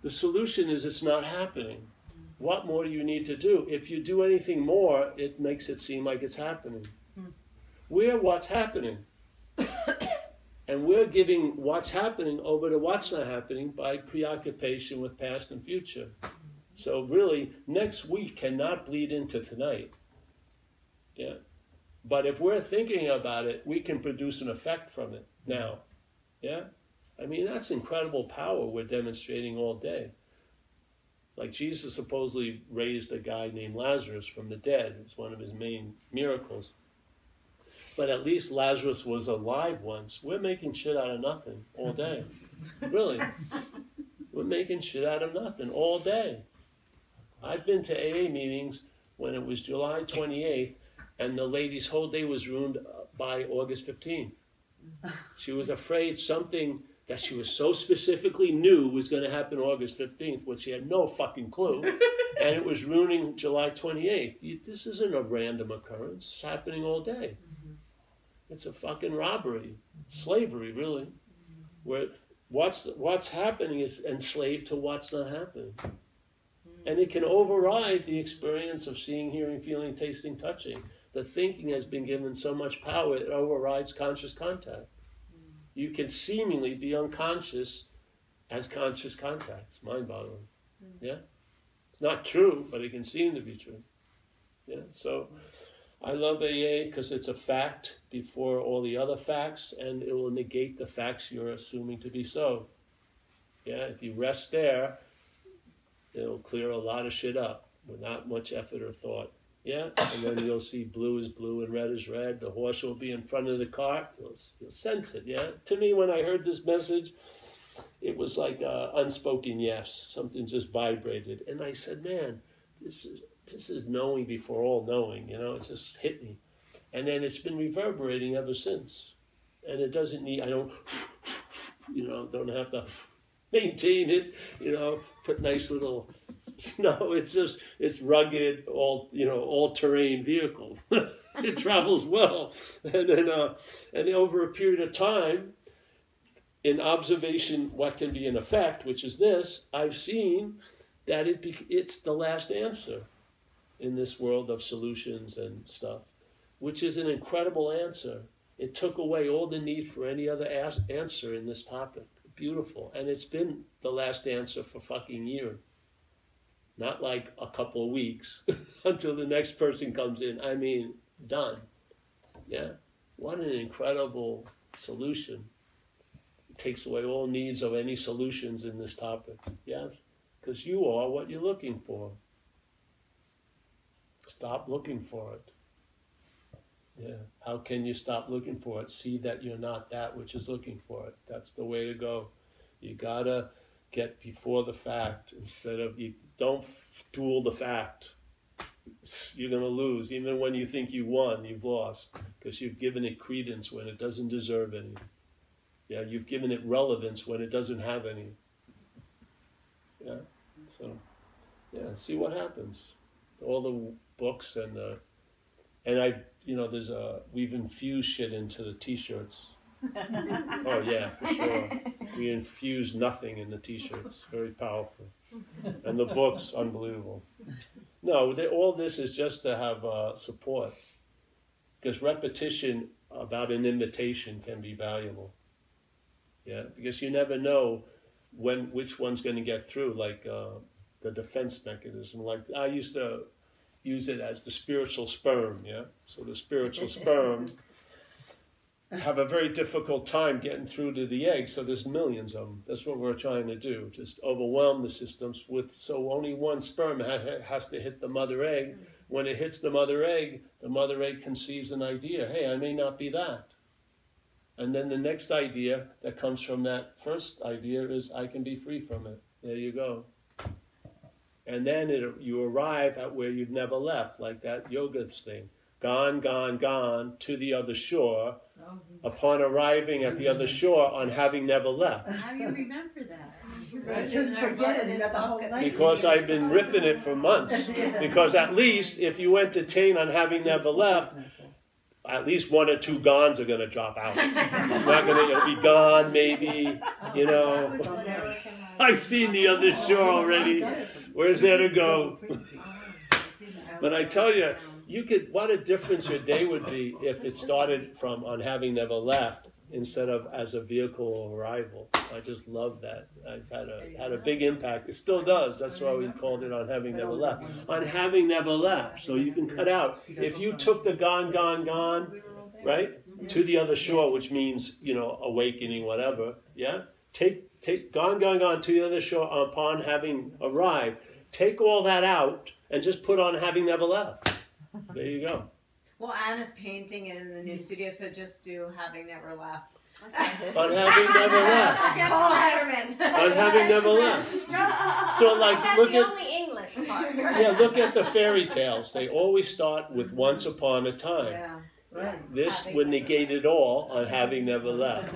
The solution is it's not happening. What more do you need to do? If you do anything more, it makes it seem like it's happening. Hmm. We're what's happening. and we're giving what's happening over to what's not happening by preoccupation with past and future. So really, next week cannot bleed into tonight. Yeah. But if we're thinking about it, we can produce an effect from it now. Yeah? I mean, that's incredible power we're demonstrating all day. Like Jesus supposedly raised a guy named Lazarus from the dead. It's one of his main miracles. But at least Lazarus was alive once. We're making shit out of nothing all day. really. We're making shit out of nothing all day. I've been to AA meetings when it was July 28th and the lady's whole day was ruined uh, by August 15th. She was afraid something that she was so specifically knew was going to happen August 15th, which she had no fucking clue, and it was ruining July 28th. This isn't a random occurrence. It's happening all day. Mm-hmm. It's a fucking robbery, slavery, really. Mm-hmm. Where what's what's happening is enslaved to what's not happening, mm-hmm. and it can override the experience of seeing, hearing, feeling, tasting, touching the thinking has been given so much power it overrides conscious contact. You can seemingly be unconscious as conscious contact. It's mind boggling. Mm. Yeah? It's not true, but it can seem to be true. Yeah? So I love AA because it's a fact before all the other facts and it will negate the facts you're assuming to be so. Yeah? If you rest there, it'll clear a lot of shit up with not much effort or thought. Yeah, and then you'll see blue is blue and red is red. The horse will be in front of the cart. You'll, you'll sense it. Yeah. To me, when I heard this message, it was like a unspoken yes. Something just vibrated, and I said, "Man, this is this is knowing before all knowing." You know, it just hit me, and then it's been reverberating ever since. And it doesn't need. I don't. You know, don't have to maintain it. You know, put nice little No, it's just it's rugged, all you know, all terrain vehicle. it travels well, and then uh, and over a period of time, in observation, what can be an effect, which is this, I've seen that it be, it's the last answer in this world of solutions and stuff, which is an incredible answer. It took away all the need for any other as- answer in this topic. Beautiful, and it's been the last answer for fucking years not like a couple of weeks until the next person comes in. I mean, done. Yeah. What an incredible solution. It takes away all needs of any solutions in this topic. Yes? Because you are what you're looking for. Stop looking for it. Yeah. How can you stop looking for it? See that you're not that which is looking for it. That's the way to go. You gotta get before the fact instead of you don't duel the fact. You're going to lose. Even when you think you won, you've lost because you've given it credence when it doesn't deserve any. Yeah, you've given it relevance when it doesn't have any. Yeah, so yeah, see what happens. All the books and the and I, you know, there's a we've infused shit into the T-shirts oh yeah, for sure. We infuse nothing in the T-shirts. Very powerful, and the books unbelievable. No, they, all this is just to have uh, support, because repetition about an invitation can be valuable. Yeah, because you never know when which one's going to get through. Like uh, the defense mechanism. Like I used to use it as the spiritual sperm. Yeah, so the spiritual sperm have a very difficult time getting through to the egg. So there's millions of them. That's what we're trying to do. Just overwhelm the systems with so only one sperm has to hit the mother egg. When it hits the mother egg, the mother egg conceives an idea. Hey, I may not be that. And then the next idea that comes from that first idea is I can be free from it. There you go. And then it, you arrive at where you've never left, like that yoga thing. Gone, gone, gone to the other shore upon arriving at the other shore on having never left. How do you remember that? forget it. Because I've been riffing it for months. Because at least if you entertain on having never left, at least one or two gons are going to drop out. It's not going to be gone, maybe, you know. I've seen the other shore already. Where's there to go? but I tell you, you could what a difference your day would be if it started from on having never left instead of as a vehicle of arrival. I just love that. I've had a had a big impact. It still does. That's why we called it on having never left. On having never left. So you can cut out. If you took the gone, gone, gone, right, to the other shore, which means you know awakening, whatever. Yeah. Take take gone, gone, gone to the other shore upon having arrived. Take all that out and just put on having never left. There you go. Well, Anna's painting in the new studio, so just do having never left. on having never left. Paul Hedderman. on having never left. So like That's look the at only English part. yeah, look at the fairy tales. They always start with once upon a time. Yeah. Right. This Having would never negate it all on having never left.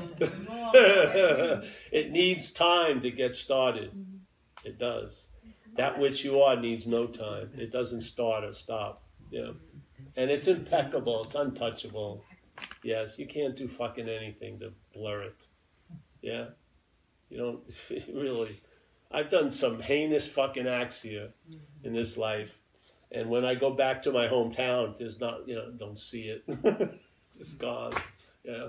it needs time to get started. Mm-hmm. It does. That which you are needs no time. It doesn't start or stop. Yeah. And it's impeccable. It's untouchable. Yes, you can't do fucking anything to blur it. Yeah? You don't really. I've done some heinous fucking acts here in this life. And when I go back to my hometown, there's not, you know, don't see it. it's gone. Yeah.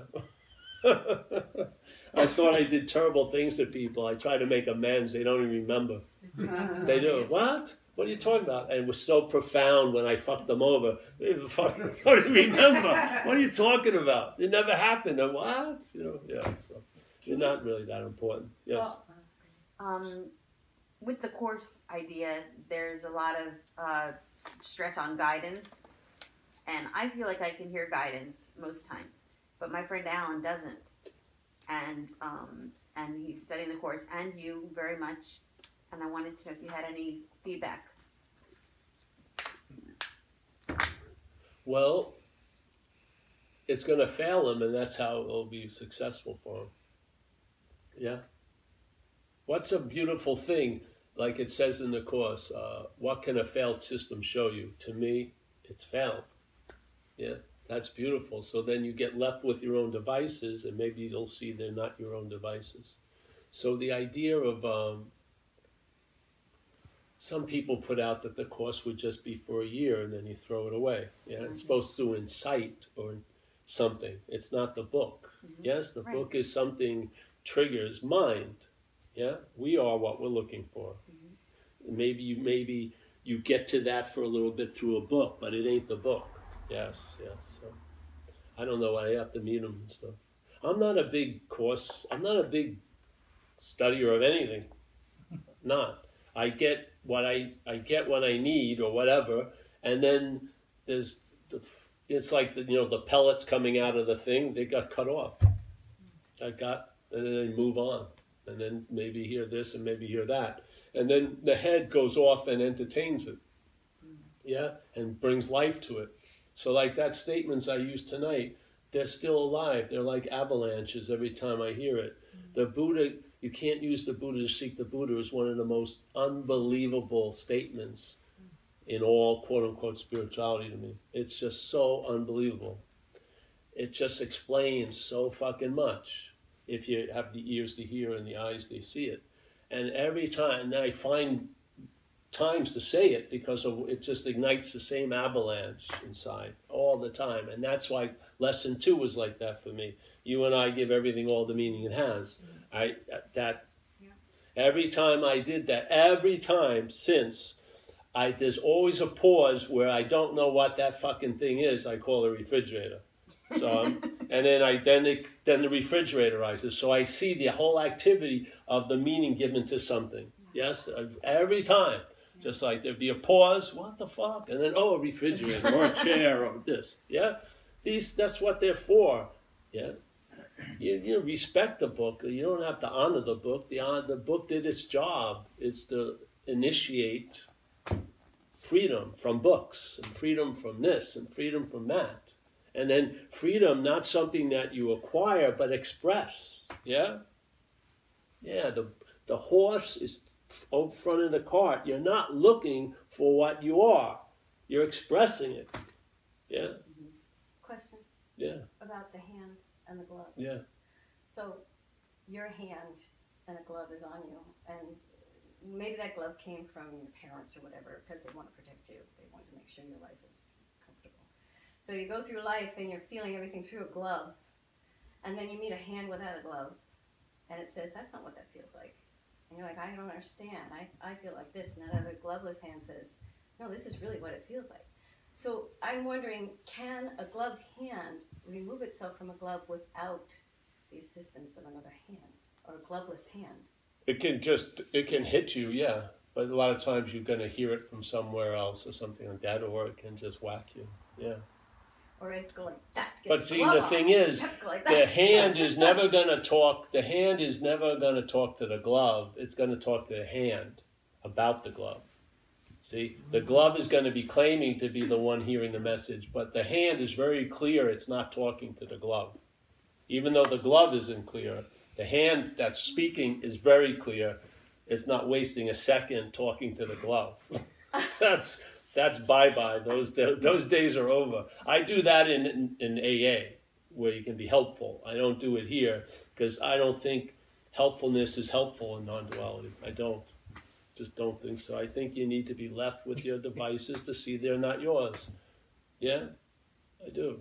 I thought I did terrible things to people. I try to make amends. They don't even remember. They do. What? What are you talking about? And it was so profound when I fucked them over. They don't remember. What are you talking about? It never happened. And what? You know, yeah. So you're not really that important. Yes. Well, um, with the course idea, there's a lot of uh, stress on guidance, and I feel like I can hear guidance most times, but my friend Alan doesn't, and um, and he's studying the course, and you very much, and I wanted to know if you had any feedback. Well, it's going to fail him, and that's how it'll be successful for him. Yeah. What's a beautiful thing, like it says in the course? Uh, what can a failed system show you? To me, it's failed. Yeah, that's beautiful. So then you get left with your own devices, and maybe you'll see they're not your own devices. So the idea of um, some people put out that the course would just be for a year and then you throw it away. Yeah, it's mm-hmm. supposed to incite or something. It's not the book. Mm-hmm. Yes, the Right. book is something triggers mind. Yeah, we are what we're looking for. Mm-hmm. Maybe you maybe you get to that for a little bit through a book, but it ain't the book. Yes, yes. So I don't know. Why I have to meet them and stuff. I'm not a big course. I'm not a big studier of anything. Not. I get what I I get what I need or whatever, and then there's the, it's like the, you know the pellets coming out of the thing. They got cut off. I got and then they move on, and then maybe hear this and maybe hear that, and then the head goes off and entertains it. Yeah, and brings life to it. So like that statements I used tonight, they're still alive. They're like avalanches every time I hear it. The Buddha, you can't use the Buddha to seek the Buddha is one of the most unbelievable statements in all quote unquote spirituality to me. It's just so unbelievable. It just explains so fucking much if you have the ears to hear and the eyes to see it. And every time, and I find times to say it because of, it just ignites the same avalanche inside all the time. And that's why lesson two was like that for me. You and I give everything all the meaning it has. I that every time I did that, every time since, I there's always a pause where I don't know what that fucking thing is. I call a refrigerator. So I'm, and then I then it, then the refrigerator rises. So I see the whole activity of the meaning given to something. Yes, every time. Just like there'd be a pause, what the fuck, and then oh, a refrigerator or a chair or this. Yeah, these that's what they're for. Yeah, you, you respect the book. You don't have to honor the book. The hon- the book did its job. It's to initiate freedom from books and freedom from this and freedom from that, and then freedom not something that you acquire but express. Yeah, yeah. The the horse is out front of the cart. You're not looking for what you are. You're expressing it. Yeah, mm-hmm. Question yeah, about the hand and the glove. yeah. So your hand and a glove is on you, and maybe that glove came from your parents or whatever because they want to protect you. They want to make sure your life is comfortable. So you go through life and you're feeling everything through a glove, And then you meet a hand without a glove, and it says, that's not what that feels like. And you're like, I don't understand. I, I feel like this. And that other gloveless hand says, no, this is really what it feels like. So I'm wondering, can a gloved hand remove itself from a glove without the assistance of another hand or a gloveless hand? It can just it can hit you, yeah. But a lot of times you're going to hear it from somewhere else or something like that, or it can just whack you. Yeah. Or it go like that. get But see, the off. thing is, You have to go like The hand is never going to talk. The hand is never going to talk to the glove. It's going to talk to the hand about the glove. See, the glove is going to be claiming to be the one hearing the message, but the hand is very clear. It's not talking to the glove, even though the glove isn't clear. The hand that's speaking is very clear. It's not wasting a second talking to the glove. that's that's bye bye. Those those days are over. I do that in, in in AA where you can be helpful. I don't do it here because I don't think helpfulness is helpful in non-duality. I don't. Just don't think so. I think you need to be left with your devices to see they're not yours. Yeah, I do.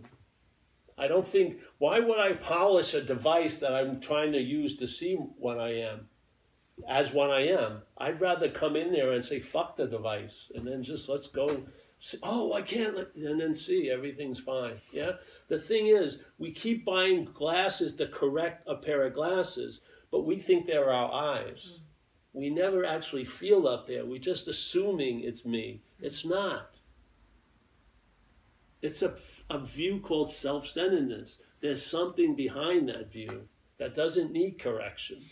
I don't think. Why would I polish a device that I'm trying to use to see what I am, as what I am? I'd rather come in there and say fuck the device, and then just let's go. See, oh, I can't, and then see everything's fine. Yeah. The thing is, we keep buying glasses to correct a pair of glasses, but we think they're our eyes. We never actually feel up there. We're just assuming it's me. It's not. It's a, a view called self centeredness. There's something behind that view that doesn't need correction.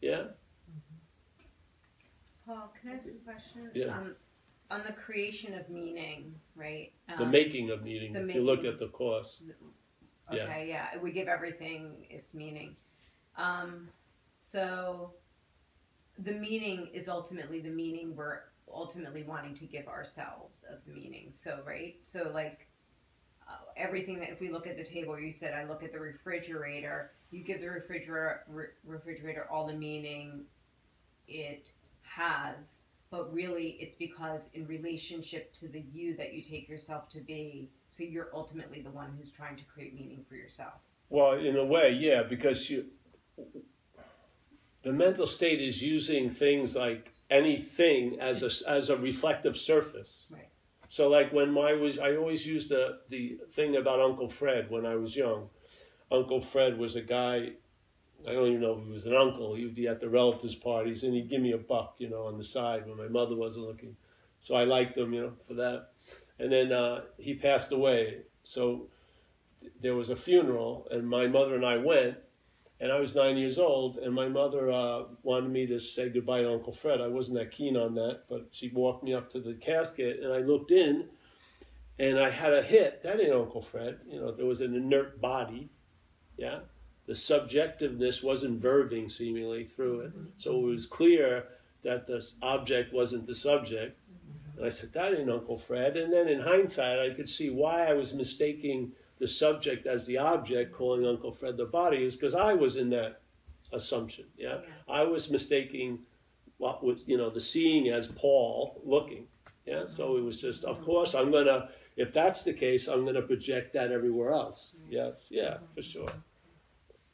Yeah? Paul, can I ask a question? Yeah. Um, on the creation of meaning, right? The Um, making of meaning. the if you look at the course. yeah. Okay, yeah. We give everything its meaning. Um, so the meaning is ultimately the meaning we're ultimately wanting to give ourselves of meaning. So, right? So, like, uh, everything that if we look at the table, you said, I look at the refrigerator, you give the refrigerator, re- refrigerator all the meaning it has. But really, it's because in relationship to the you that you take yourself to be, so you're ultimately the one who's trying to create meaning for yourself. Well, in a way, yeah, because you, the mental state is using things like anything as a as a reflective surface. Right. So, like when I was, I always used the the thing about Uncle Fred when I was young. Uncle Fred was a guy. I don't even know if he was an uncle. He would be at the relatives' parties, and he'd give me a buck, you know, on the side when my mother wasn't looking. So I liked him, you know, for that. And then uh, he passed away. So there was a funeral, and my mother and I went, and I was nine years old, and my mother uh, wanted me to say goodbye to Uncle Fred. I wasn't that keen on that, but she walked me up to the casket, and I looked in, and I had a hit. That ain't Uncle Fred. You know, there was an inert body. Yeah, the subjectiveness wasn't verbing seemingly through it, so it was clear that the object wasn't the subject. And I said, that ain't Uncle Fred. And then in hindsight, I could see why I was mistaking the subject as the object, calling Uncle Fred the body, is because I was in that assumption. Yeah? I was mistaking what was, you know, the seeing as Paul looking. Yeah, so it was just, of course, I'm gonna. If that's the case, I'm gonna project that everywhere else. Yes, yeah, for sure.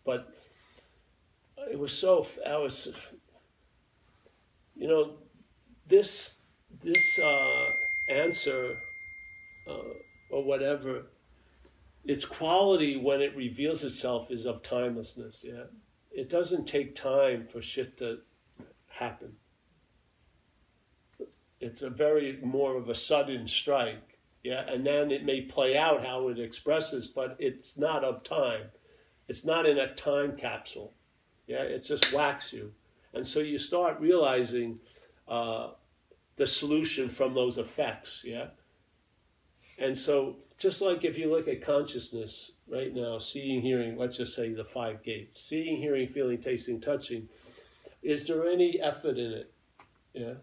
But it was so. I was, you know, this this uh, answer uh, or whatever, its quality when it reveals itself is of timelessness. Yeah, it doesn't take time for shit to happen. It's a very more of a sudden strike. Yeah, and then it may play out how it expresses, but it's not of time. It's not in a time capsule. Yeah, it just whacks you, and so you start realizing. Uh, the solution from those effects, yeah? And so, just like if you look at consciousness right now, seeing, hearing, let's just say the five gates seeing, hearing, feeling, tasting, touching, is there any effort in it? Yeah?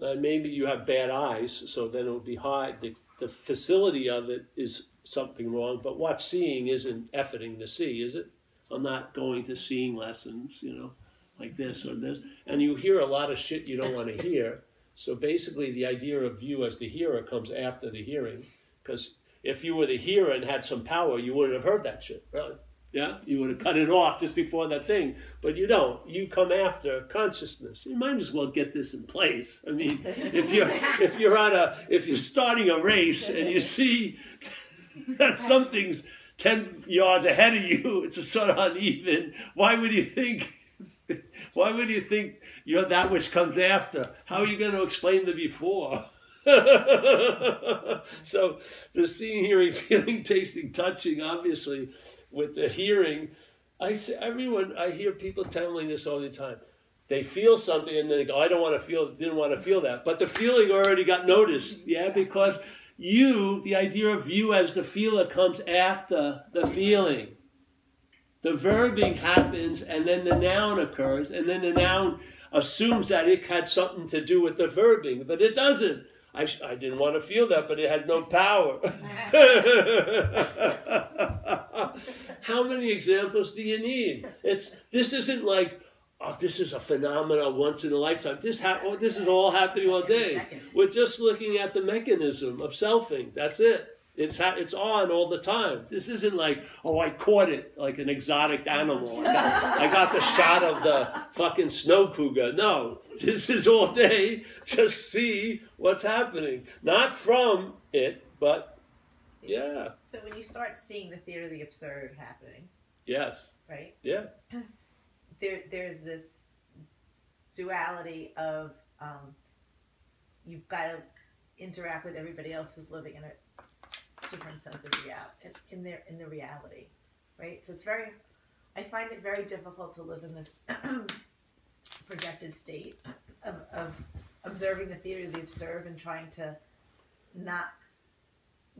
And maybe you have bad eyes, so then it would be hard. The, the facility of it is something wrong, but what seeing isn't efforting to see, is it? I'm not going to seeing lessons, you know, like this or this. And you hear a lot of shit you don't want to hear. So basically, the idea of you as the hearer comes after the hearing. Because if you were the hearer and had some power, you wouldn't have heard that shit. Really? Yeah, you would have cut it off just before that thing, but you don't. You come after consciousness. You might as well get this in place. I mean, if you're if you're on a if you're starting a race and you see that something's ten yards ahead of you, it's sort of uneven. Why would you think? Why would you think you're that which comes after? How are you going to explain the before? so the seeing, hearing, feeling, tasting, touching, obviously with the hearing, I say everyone. I hear people telling this all the time. They feel something and then they go, "I don't want to feel. Didn't want to feel that." But the feeling already got noticed. Yeah, because you, the idea of you as the feeler, comes after the feeling. The verbing happens, and then the noun occurs, and then the noun assumes that it had something to do with the verbing, but it doesn't. I, I didn't want to feel that, but it has no power. How many examples do you need? It's this isn't like oh, this is a phenomenon once in a lifetime. This ha- oh, this is all happening all day. We're just looking at the mechanism of selfing. That's it. It's ha- it's on all the time. This isn't like oh I caught it like an exotic animal. I got, I got the shot of the fucking snow cougar. No, this is all day. Just see what's happening, not from it, but yeah. So when you start seeing the theater of the absurd happening, Yes. right? Yeah. There, there's this duality of um, you've got to interact with everybody else who's living in a different sense of reality, in, in their in the reality, right? So it's very, I find it very difficult to live in this projected state of, of observing the theater of the absurd and trying to not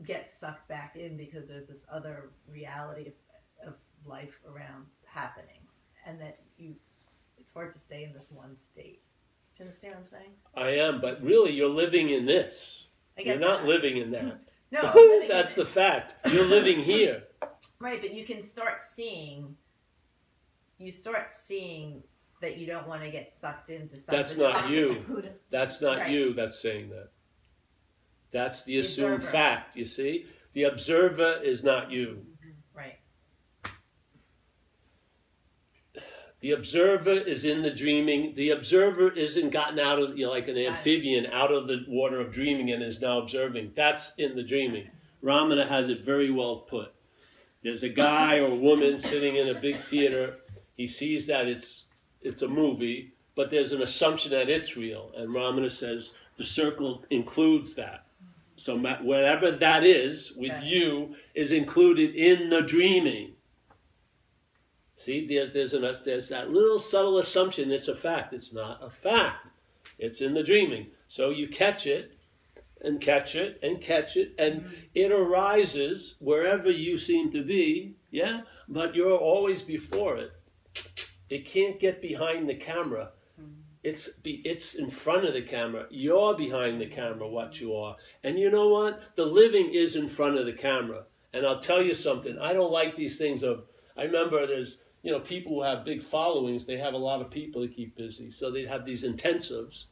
get sucked back in because there's this other reality of, of life around happening and that you it's hard to stay in this one state do you understand what i'm saying I am, but really, you're living in this. You're not that. living in that. No I'm living in That's the fact. You're living here. right but you can start seeing you start seeing that you don't want to get sucked into something That's not you. That's not Right. you that's saying that. That's the assumed observer. fact, you see? The observer is not you. right The observer is in the dreaming. The observer isn't gotten out of, you know, like an amphibian out of the water of dreaming and is now observing. That's in the dreaming. Ramana has it very well put. There's a guy or woman sitting in a big theater. He sees that it's it's a movie, but there's an assumption that it's real. And Ramana says the circle includes that. So whatever that is with you is included in the dreaming. See, there's there's an there's that little subtle assumption it's a fact. It's not a fact. It's in the dreaming. So you catch it and catch it and catch it and it arises wherever you seem to be, yeah, but you're always before it. It can't get behind the camera. Mm-hmm. It's be, it's in front of the camera. You're behind the camera, what you are. And you know what? The living is in front of the camera. And I'll tell you something. I don't like these things of. I remember there's you know people who have big followings. They have a lot of people to keep busy, so they'd have these intensives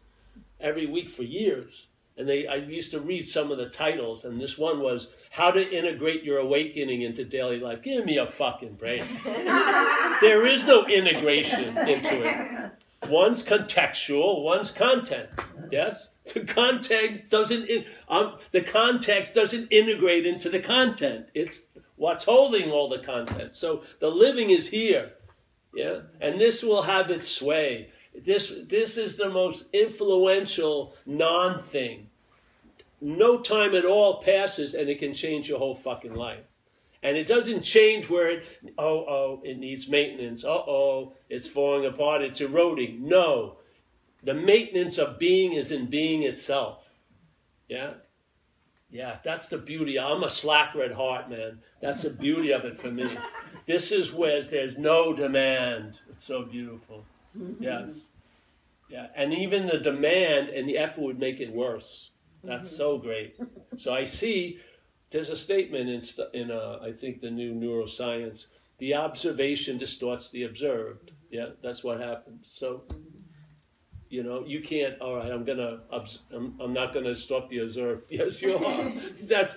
every week for years. And they, I used to read some of the titles, and this one was "How to Integrate Your Awakening into Daily Life." Give me a fucking break. there is no integration into it. One's contextual, one's content. Yes, the content doesn't. In, um, the context doesn't integrate into the content. It's what's holding all the content. So the living is here. Yeah, and this will have its sway. This this is the most influential non thing. No time at all passes, and it can change your whole fucking life. And it doesn't change where it, oh, oh, it needs maintenance. Uh oh, it's falling apart, it's eroding. No. The maintenance of being is in being itself. Yeah? Yeah, that's the beauty. I'm a slacker at heart, man. That's the beauty of it for me. This is where there's no demand. It's so beautiful. Mm-hmm. Yes. Yeah, and even the demand and the effort would make it worse. That's mm-hmm. so great. So I see there's a statement in, in uh, I think the new neuroscience the observation distorts the observed mm-hmm. yeah that's what happens so you know you can't all right i'm gonna I'm, I'm not gonna stop the observed yes you are. That's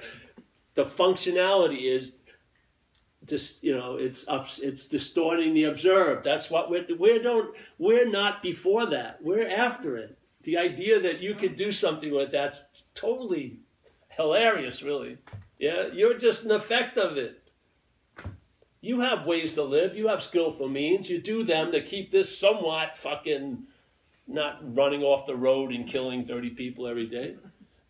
the functionality is just you know it's ups it's distorting the observed that's what we're we don't we're not before that. We're after it. The idea that you could do something with that's totally hilarious really. Yeah you're just an effect of it. You have ways to live. You have skillful means. You do them to keep this somewhat fucking not running off the road and killing 30 people every day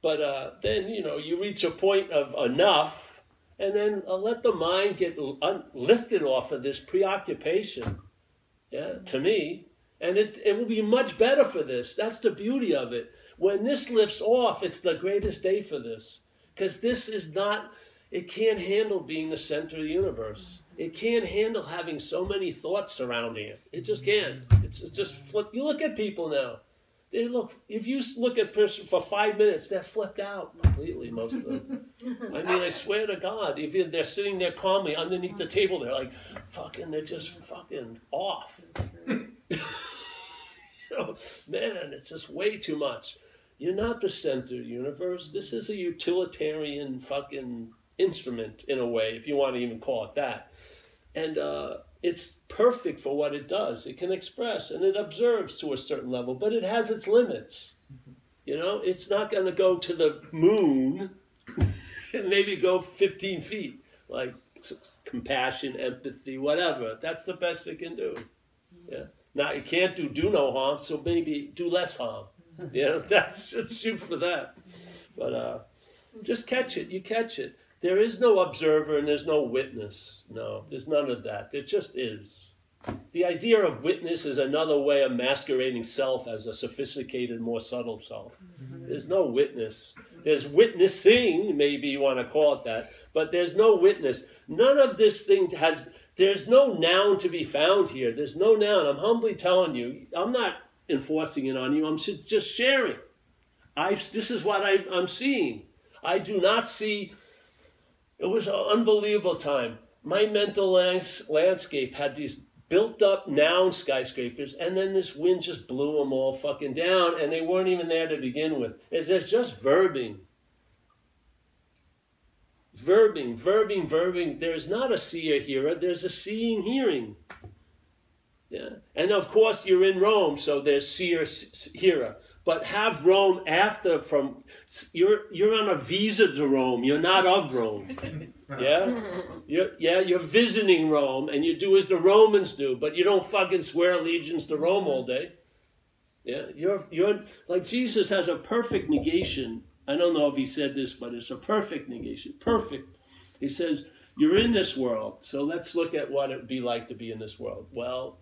but uh, then you know you reach a point of enough and then uh, let the mind get un- lifted off of this preoccupation. Yeah, to me, and it it will be much better for this. That's the beauty of it. When this lifts off, it's the greatest day for this because this is not. It can't handle being the center of the universe. It can't handle having so many thoughts surrounding it. It just can't. It's, it's just flip. You look at people now they look if you look at person for five minutes they're flipped out completely most of them i mean i swear to god if they're sitting there calmly underneath the table they're like fucking they're just fucking off you know, man it's just way too much you're not the center universe this is a utilitarian fucking instrument in a way if you want to even call it that and uh it's perfect for what it does. It can express and it observes to a certain level, but it has its limits. You know, it's not going to go to the moon and maybe go 15 feet, like compassion, empathy, whatever. That's the best it can do. Yeah. Now it can't do do no harm, so maybe do less harm. You know, that's shoot for that. But uh, just catch it. You catch it. There is no observer and there's no witness. No, there's none of that. There just is. The idea of witness is another way of masquerading self as a sophisticated, more subtle self. Mm-hmm. There's no witness. There's witnessing, maybe you want to call it that, but there's no witness. None of this thing has, there's no noun to be found here. There's no noun. I'm humbly telling you, I'm not enforcing it on you, I'm just sharing. i this is what I, I'm seeing. I do not see it was an unbelievable time. My mental lands- landscape had these built up noun skyscrapers, and then this wind just blew them all fucking down, and they weren't even there to begin with. It's just verbing. Verbing, verbing, verbing. There's not a seer hearer, there's a seeing hearing. Yeah. And of course, you're in Rome, so there's seer hearer but have Rome after from you're you're on a visa to Rome. You're not of Rome. Yeah? You're, yeah, you're visiting Rome and you do as the Romans do, but you don't fucking swear allegiance to Rome all day. Yeah, you're you're like Jesus has a perfect negation. I don't know if he said this, but it's a perfect negation. Perfect. He says, You're in this world, so let's look at what it would be like to be in this world. Well,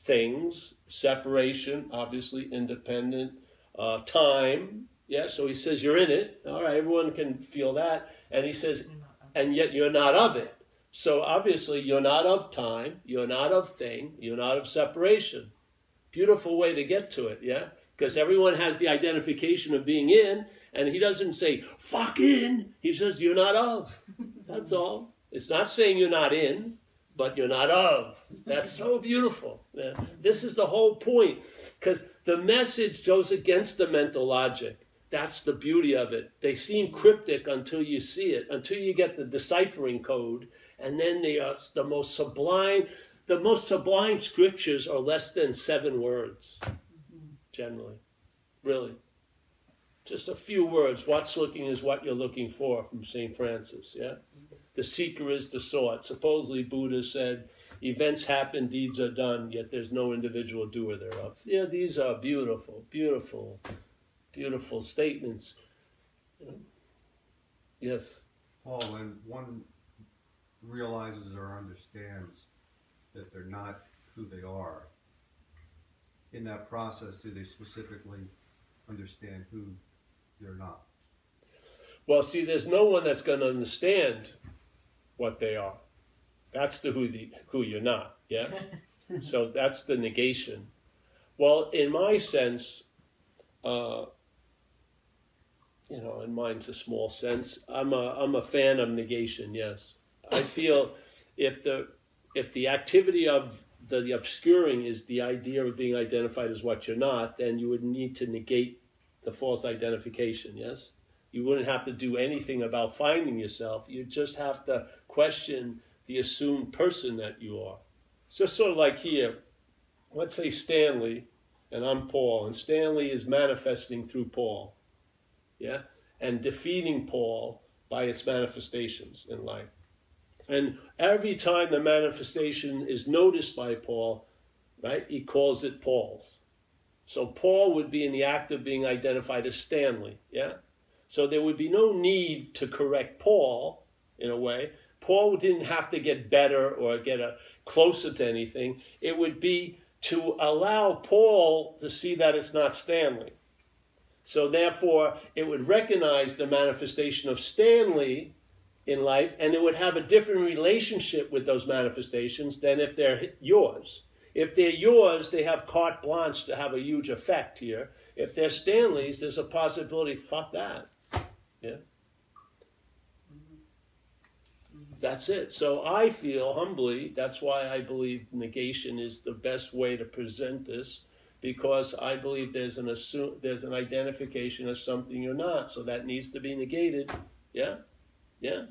things, separation, obviously independent, uh, time. Yeah, so he says you're in it. All right, everyone can feel that. And he says, and yet you're not of it. So obviously you're not of time, you're not of thing, you're not of separation. Beautiful way to get to it, yeah? Because everyone has the identification of being in, and he doesn't say, fuck in. He says, you're not of. That's all. It's not saying you're not in, but you're not of. That's so beautiful. Yeah. This is the whole point. Because the message goes against the mental logic. That's the beauty of it. They seem cryptic until you see it, until you get the deciphering code, and then they are the most sublime. The most sublime scriptures are less than seven words, generally. Really. Just a few words. What's looking is what you're looking for from St. Francis, yeah? The seeker is the sought. Supposedly, Buddha said, events happen, deeds are done, yet there's no individual doer thereof. Yeah, these are beautiful, beautiful, beautiful statements. Yes. Paul, when one realizes or understands that they're not who they are, in that process, do they specifically understand who they're not? Well, see, there's no one that's going to understand what they are. That's the who the who you're not. Yeah. so that's the negation. Well, in my sense, uh, you know, and mine's a small sense. I'm a I'm a fan of negation. Yes, I feel if the if the activity of the, the obscuring is the idea of being identified as what you're not, then you would need to negate the false identification. Yes, you wouldn't have to do anything about finding yourself. You just have to question the assumed person that you are. So sort of like here, let's say Stanley, and I'm Paul, and Stanley is manifesting through Paul, yeah, and defeating Paul by its manifestations in life. And every time the manifestation is noticed by Paul, right, he calls it Paul's. So Paul would be in the act of being identified as Stanley, yeah? So there would be no need to correct Paul in a way. Paul didn't have to get better or get a, closer to anything. It would be to allow Paul to see that it's not Stanley. So therefore, it would recognize the manifestation of Stanley in life, and it would have a different relationship with those manifestations than if they're yours. If they're yours, they have carte blanche to have a huge effect here. If they're Stanley's, there's a possibility, fuck that. Yeah. Mm-hmm. That's it. So I feel humbly, that's why I believe negation is the best way to present this, because I believe there's an assume, there's an identification of something you're not. So that needs to be negated. Yeah? Yeah.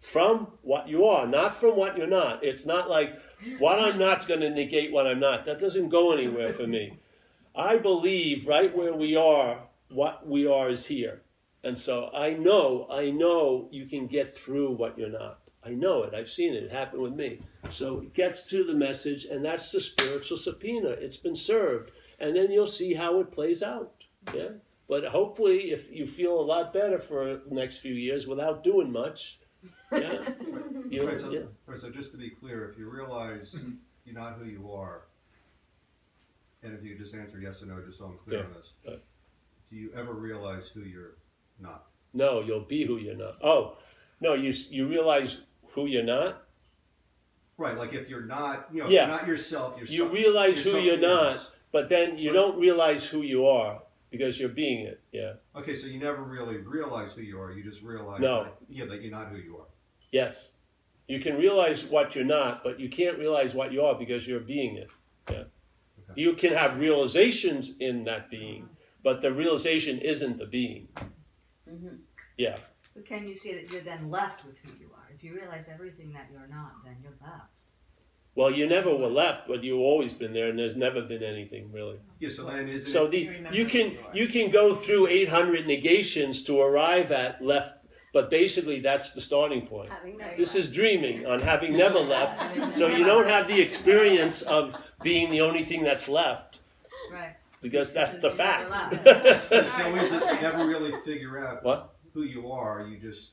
From what you are, not from what you're not. It's not like what I'm not's going to negate what I'm not. That doesn't go anywhere for me. I believe right where we are, what we are is here. And so I know, I know you can get through what you're not. I know it. I've seen it. It happened with me. So it gets to the message, and that's the spiritual subpoena. It's been served. And then you'll see how it plays out. Yeah? But hopefully, if you feel a lot better for the next few years without doing much, yeah, you Right, so, yeah. right, so just to be clear, if you realize mm-hmm. you're not who you are, and if you just answer yes or no, just so I'm clear Yeah, on this, right. do you ever realize who you're not? No, you'll be who you're not. Oh, no, you you realize who you're not. Right, like if you're not, you know, Yeah. not yourself, you're You some- realize you're who you're not, else. but then you Right. don't realize who you are because you're being it. Yeah. Okay, so you never really realize who you are. You just realize, No. that, yeah, that you're not who you are. Yes. You can realize what you're not, but you can't realize what you are because you're being it. Yeah. Okay. You can have realizations in that being, but the realization isn't the being. Mhm. Yeah. But can you see that you're then left with who you are? If you realize everything that you're not, then you're left. Well, you never were left, but you've always been there, and there's never been anything really. Yeah, so then isn't So the You can you you can go through 800 negations to arrive at left, but basically that's the starting point. Having no This is dreaming on having never left, so you don't have the experience of being the only thing that's left Right. Because that's the Because you never fact. so is it you never really figure out What? who you are, you just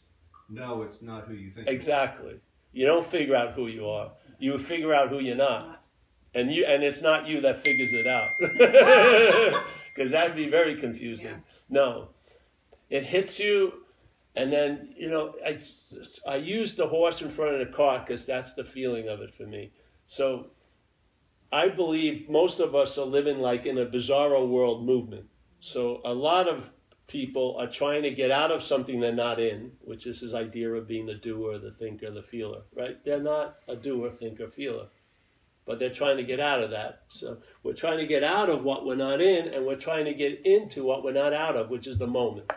know it's not who you think. exactly. You don't figure out who you are. You figure out who you're not, and you and it's not you that figures it out because that'd be very confusing. No, it hits you, and then you know I, I use the horse in front of the cart because that's the feeling of it for me. So I believe most of us are living like in a bizarro world movement. So a lot of people are trying to get out of something they're not in, which is this idea of being the doer, the thinker, the feeler. Right? They're not a doer, thinker, feeler. But they're trying to get out of that. So we're trying to get out of what we're not in, and we're trying to get into what we're not out of, which is the moment.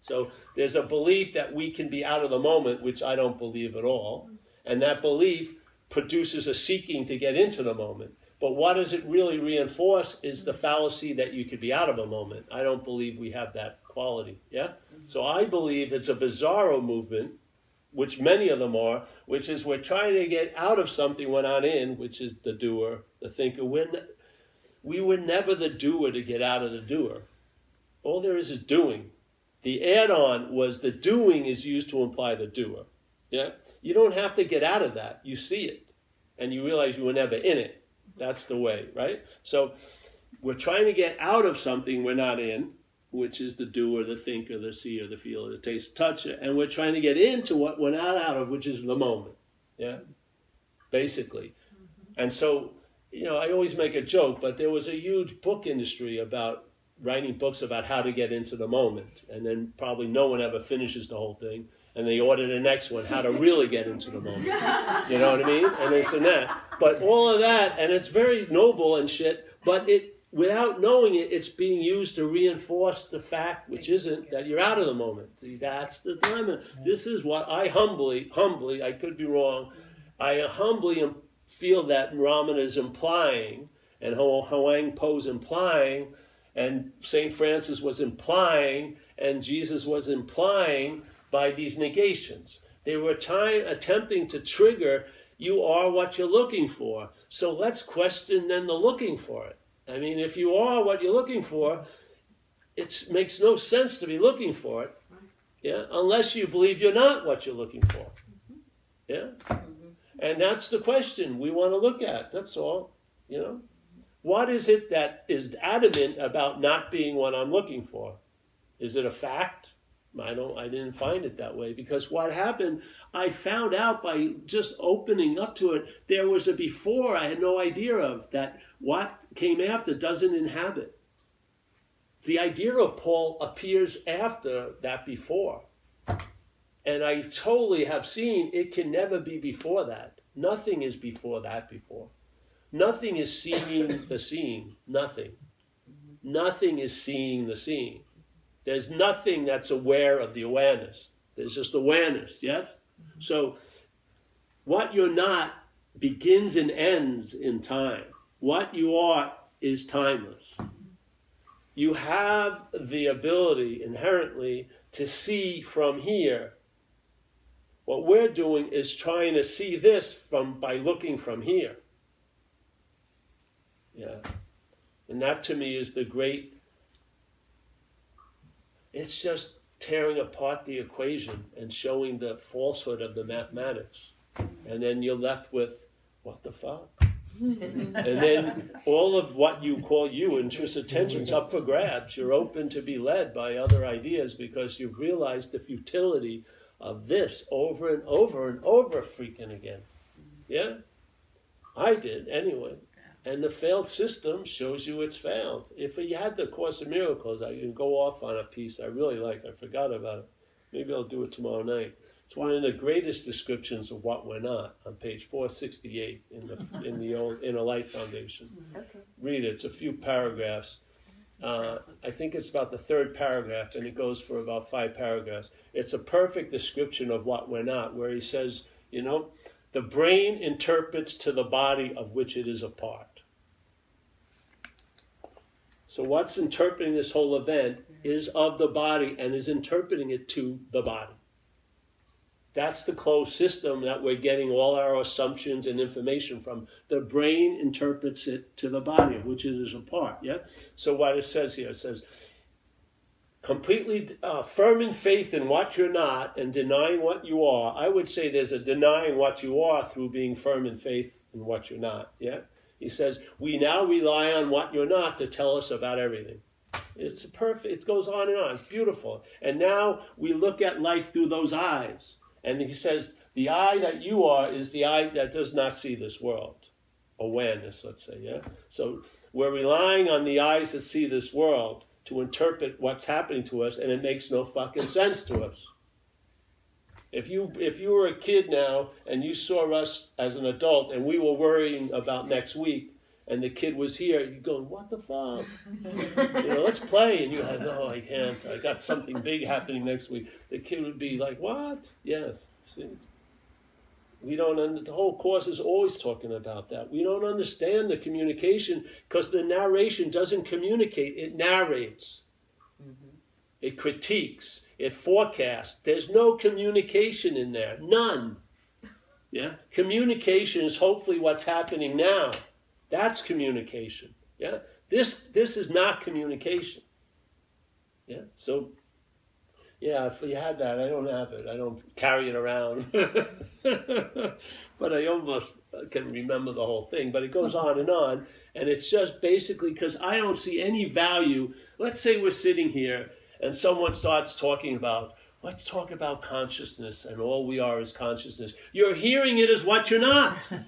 So there's a belief that we can be out of the moment, which I don't believe at all. And that belief produces a seeking to get into the moment. But what does it really reinforce is the fallacy that you could be out of a moment. I don't believe we have that quality. Yeah? Mm-hmm. So I believe it's a bizarro movement, which many of them are, which is we're trying to get out of something we're not in, which is the doer, the thinker. We're ne- we were never the doer to get out of the doer. All there is is doing. The add on was the doing is used to imply the doer. Yeah? You don't have to get out of that. You see it. And you realize you were never in it. That's the way, right? So we're trying to get out of something we're not in, which is the doer, the thinker, the seer, the feeler, the taste, touch, and we're trying to get into what we're not out of, which is the moment. Yeah? Basically. Mm-hmm. And so, you know, I always make a joke, but there was a huge book industry about writing books about how to get into the moment. And then probably no one ever finishes the whole thing. And they order the next one, how to really get into the moment. You know what I mean? And this and that. But all of that, and it's very noble and shit, but it without knowing it, it's being used to reinforce the fact, which isn't, that you're out of the moment. That's the dilemma. This is what I humbly, humbly, I could be wrong, I humbly feel that Ramana is implying, and Ho- Huang Po is implying, and St. Francis was implying, and Jesus was implying by these negations. They were time, attempting to trigger you are what you're looking for. So let's question then the looking for it. I mean, if you are what you're looking for, it makes no sense to be looking for it, yeah, unless you believe you're not what you're looking for, mm-hmm. yeah. Mm-hmm. And that's the question we want to look at. That's all, you know. What is it that is adamant about not being what I'm looking for? Is it a fact? I don't. I didn't find it that way because what happened, I found out by just opening up to it. There was a before I had no idea of that. What came after doesn't inhabit. The idea of Paul appears after that before, and I totally have seen it can never be before that. Nothing is before that before. Nothing is seeing the seeing. Nothing. Nothing is seeing the seeing. There's nothing that's aware of the awareness. There's just awareness, yes? So, what you're not begins and ends in time. What you are is timeless. You have the ability inherently to see from here. What we're doing is trying to see this from by looking from here. Yeah. And that to me is the great it's just tearing apart the equation and showing the falsehood of the mathematics. And then you're left with, what the fuck? and then all of what you call you, interest attention's up for grabs. You're open to be led by other ideas because you've realized the futility of this over and over and over freaking again. Yeah? I did anyway. And the failed system shows you it's failed. If you had the Course of Miracles, I can go off on a piece I really like. I forgot about it. Maybe I'll do it tomorrow night. It's one of the greatest descriptions of what we're not on page 468 in the in the old Inner Light Foundation. Okay. Read it. It's a few paragraphs. Uh, I think it's about the third paragraph, and it goes for about five paragraphs. It's a perfect description of what we're not, where he says, you know, the brain interprets to the body of which it is a part. So, what's interpreting this whole event is of the body and is interpreting it to the body. That's the closed system that we're getting all our assumptions and information from. The brain interprets it to the body, which it is a part. Yeah. So what it says here, it says, completely uh, firm in faith in what you're not and denying what you are. I would say there's a denying what you are through being firm in faith in what you're not. Yeah. He says, we now rely on what you're not to tell us about everything. It's perfect. It goes on and on. It's beautiful. And now we look at life through those eyes. And he says, the eye that you are is the eye that does not see this world. Awareness, let's say, yeah? So we're relying on the eyes that see this world to interpret what's happening to us, and it makes no fucking sense to us. If you if you were a kid now and you saw us as an adult and we were worrying about next week and the kid was here, you go, what the fuck? you know, let's play. And you had, no, I can't. I got something big happening next week. The kid would be like, what? Yes. See, we don't. Under, the whole course is always talking about that. We don't understand the communication because the narration doesn't communicate. It narrates. Mm-hmm. It critiques. It forecasts. There's no communication in there. None. Yeah. Communication is hopefully what's happening now. That's communication. Yeah. This this is not communication. Yeah. So yeah, if you had that, I don't have it. I don't carry it around. but I almost can remember the whole thing. But it goes on and on. And it's just basically because I don't see any value. Let's say we're sitting here and someone starts talking about, let's talk about consciousness and all we are is consciousness. You're hearing it as what you're not.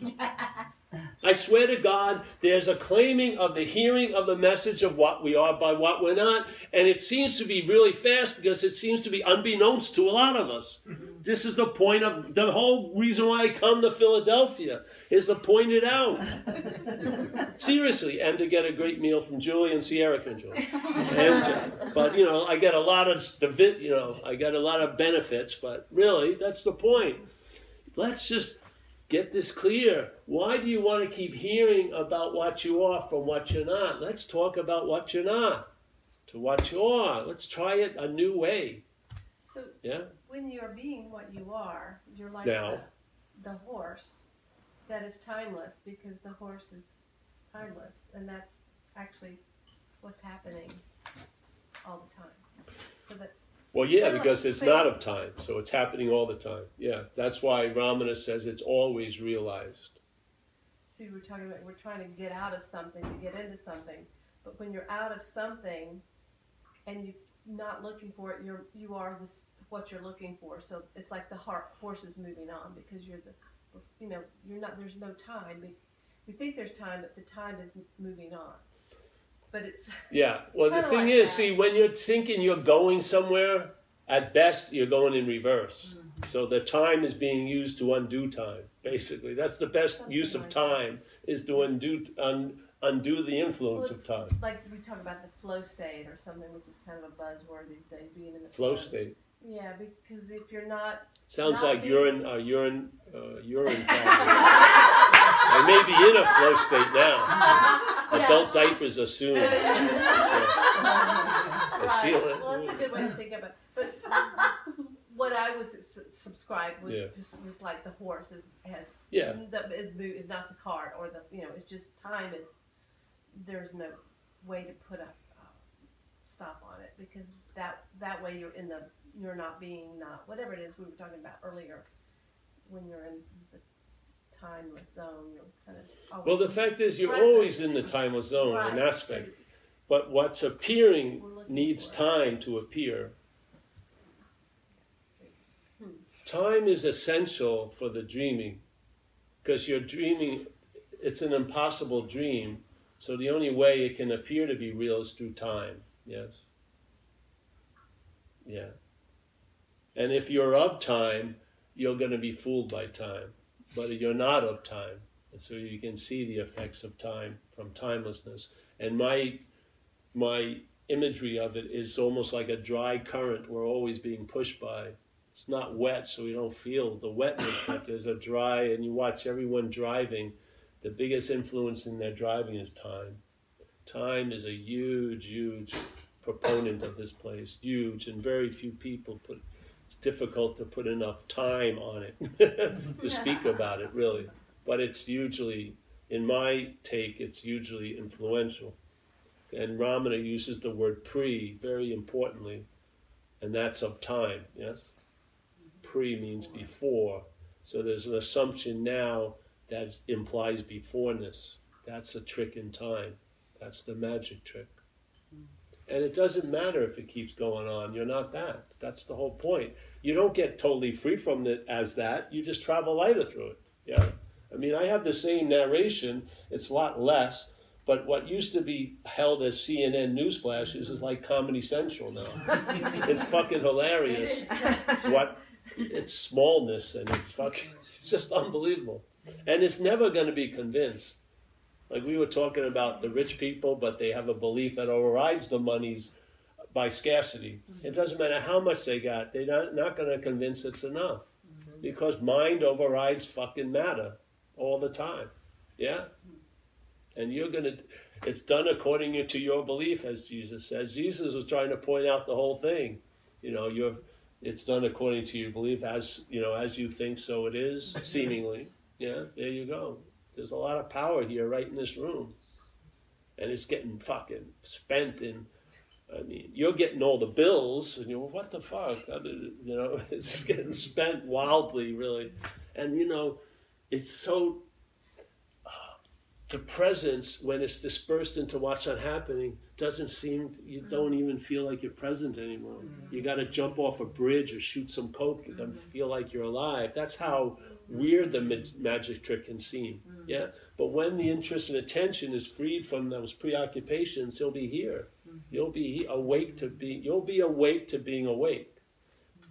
I swear to God, there's a claiming of the hearing of the message of what we are by what we're not, and it seems to be really fast because it seems to be unbeknownst to a lot of us. Mm-hmm. This is the point of the whole reason why I come to Philadelphia is to point it out. Seriously, and to get a great meal from Julie and Sierra Julie. And, but you know, I get a lot of you know, I get a lot of benefits, but really, that's the point. Let's just get this clear. Why do you want to keep hearing about what you are from what you're not? Let's talk about what you're not to what you are. Let's try it a new way. So Yeah? When you're being what you are, you're like the, the horse that is timeless because the horse is timeless, and that's actually what's happening all the time. So that Well, yeah, because it's not of time, so it's happening all the time. Yeah, that's why Ramana says it's always realized. see, we're talking about we're trying to get out of something to get into something, but when you're out of something, and you're not looking for it, you're you are this what you're looking for. So it's like the heart, horse is moving on because you're the, you know, you're not. There's no time. We, we think there's time, but the time is moving on. But it's Yeah. Well, the thing like is, that. see, when you're thinking you're going somewhere, at best you're going in reverse. Mm-hmm. So the time is being used to undo time. Basically, that's the best Something use of like time is to undo un, undo the influence Well, of time. like we talk about the flow state or something, which is kind of a buzzword these days, being in the Flow state Yeah, because if you're not, sounds Not like being- urine, uh, urine, uh, urine. I may be in a flow state now. Adult diapers are soon. I feel it. Well, that's a good way to think of it. But what I was subscribed was Yeah. was like the horse is has Yeah. the, is is not the cart or the you know it's just time is there's no way to put a uh, stop on it because that that way you're in the you're not being not whatever it is we were talking about earlier when you're in the timeless zone you're kind of always Well, the fact is, you're Present. always in the timeless zone, Right. an aspect. But what's appearing needs time to appear. Hmm. Time is essential for the dreaming because you're dreaming, it's an impossible dream. So the only way it can appear to be real is through time. Yes. Yeah. And if you're of time, you're going to be fooled by time. But you're not of time. And so you can see the effects of time from timelessness. And my my imagery of it is almost like a dry current we're always being pushed by. It's not wet, so we don't feel the wetness, but there's a dry, and you watch everyone driving. The biggest influence in their driving is time. Time is a huge, huge proponent of this place, huge, and very few people put. It's difficult to put enough time on it to speak about it, really. But it's usually, in my take, it's usually influential. And Ramana uses the word pre very importantly, and that's of time, yes? Pre means before. So there's an assumption now that implies beforeness. That's a trick in time. That's the magic trick. And it doesn't matter if it keeps going on. You're not that. That's the whole point. You don't get totally free from it as that. You just travel lighter through it. Yeah. I mean, I have the same narration. It's a lot less, but what used to be held as CNN news flashes is like Comedy Central now. it's fucking hilarious. What its smallness and it's fucking it's just unbelievable. And it's never going to be convinced. Like we were talking about the rich people, but they have a belief that overrides the monies by scarcity. Mm-hmm. It doesn't matter how much they got; they're not, not going to convince it's enough mm-hmm. because mind overrides fucking matter all the time. Yeah, mm-hmm. and you're gonna. It's done according to your belief, as Jesus says. Jesus was trying to point out the whole thing. You know, you're. It's done according to your belief, as you know, as you think, so it is. Seemingly, yeah. There you go. There's a lot of power here, right in this room, and it's getting fucking spent in. I mean, you're getting all the bills, and you're what the fuck? I mean, you know, it's getting spent wildly, really, and you know, it's so. Uh, the presence, when it's dispersed into what's not happening, doesn't seem. You mm-hmm. don't even feel like you're present anymore. You mm-hmm. got to jump off a bridge or shoot some coke. You don't mm-hmm. feel like you're alive. That's how weird the ma- magic trick can seem. Yeah, but when the interest and attention is freed from those preoccupations, you'll be here. You'll be awake to be. You'll be awake to being awake.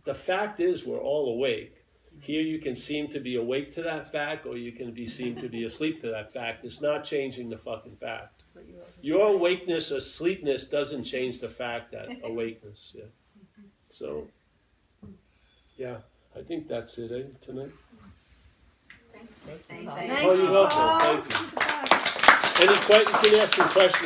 The fact is, we're all awake. Here, you can seem to be awake to that fact, or you can be seem to be asleep to that fact. It's not changing the fucking fact. Your awakeness or sleepness doesn't change the fact that awakeness. Yeah. So, yeah, I think that's it eh, tonight. Thank Thank Oh, you're welcome. Thank you. Any que- you can ask some questions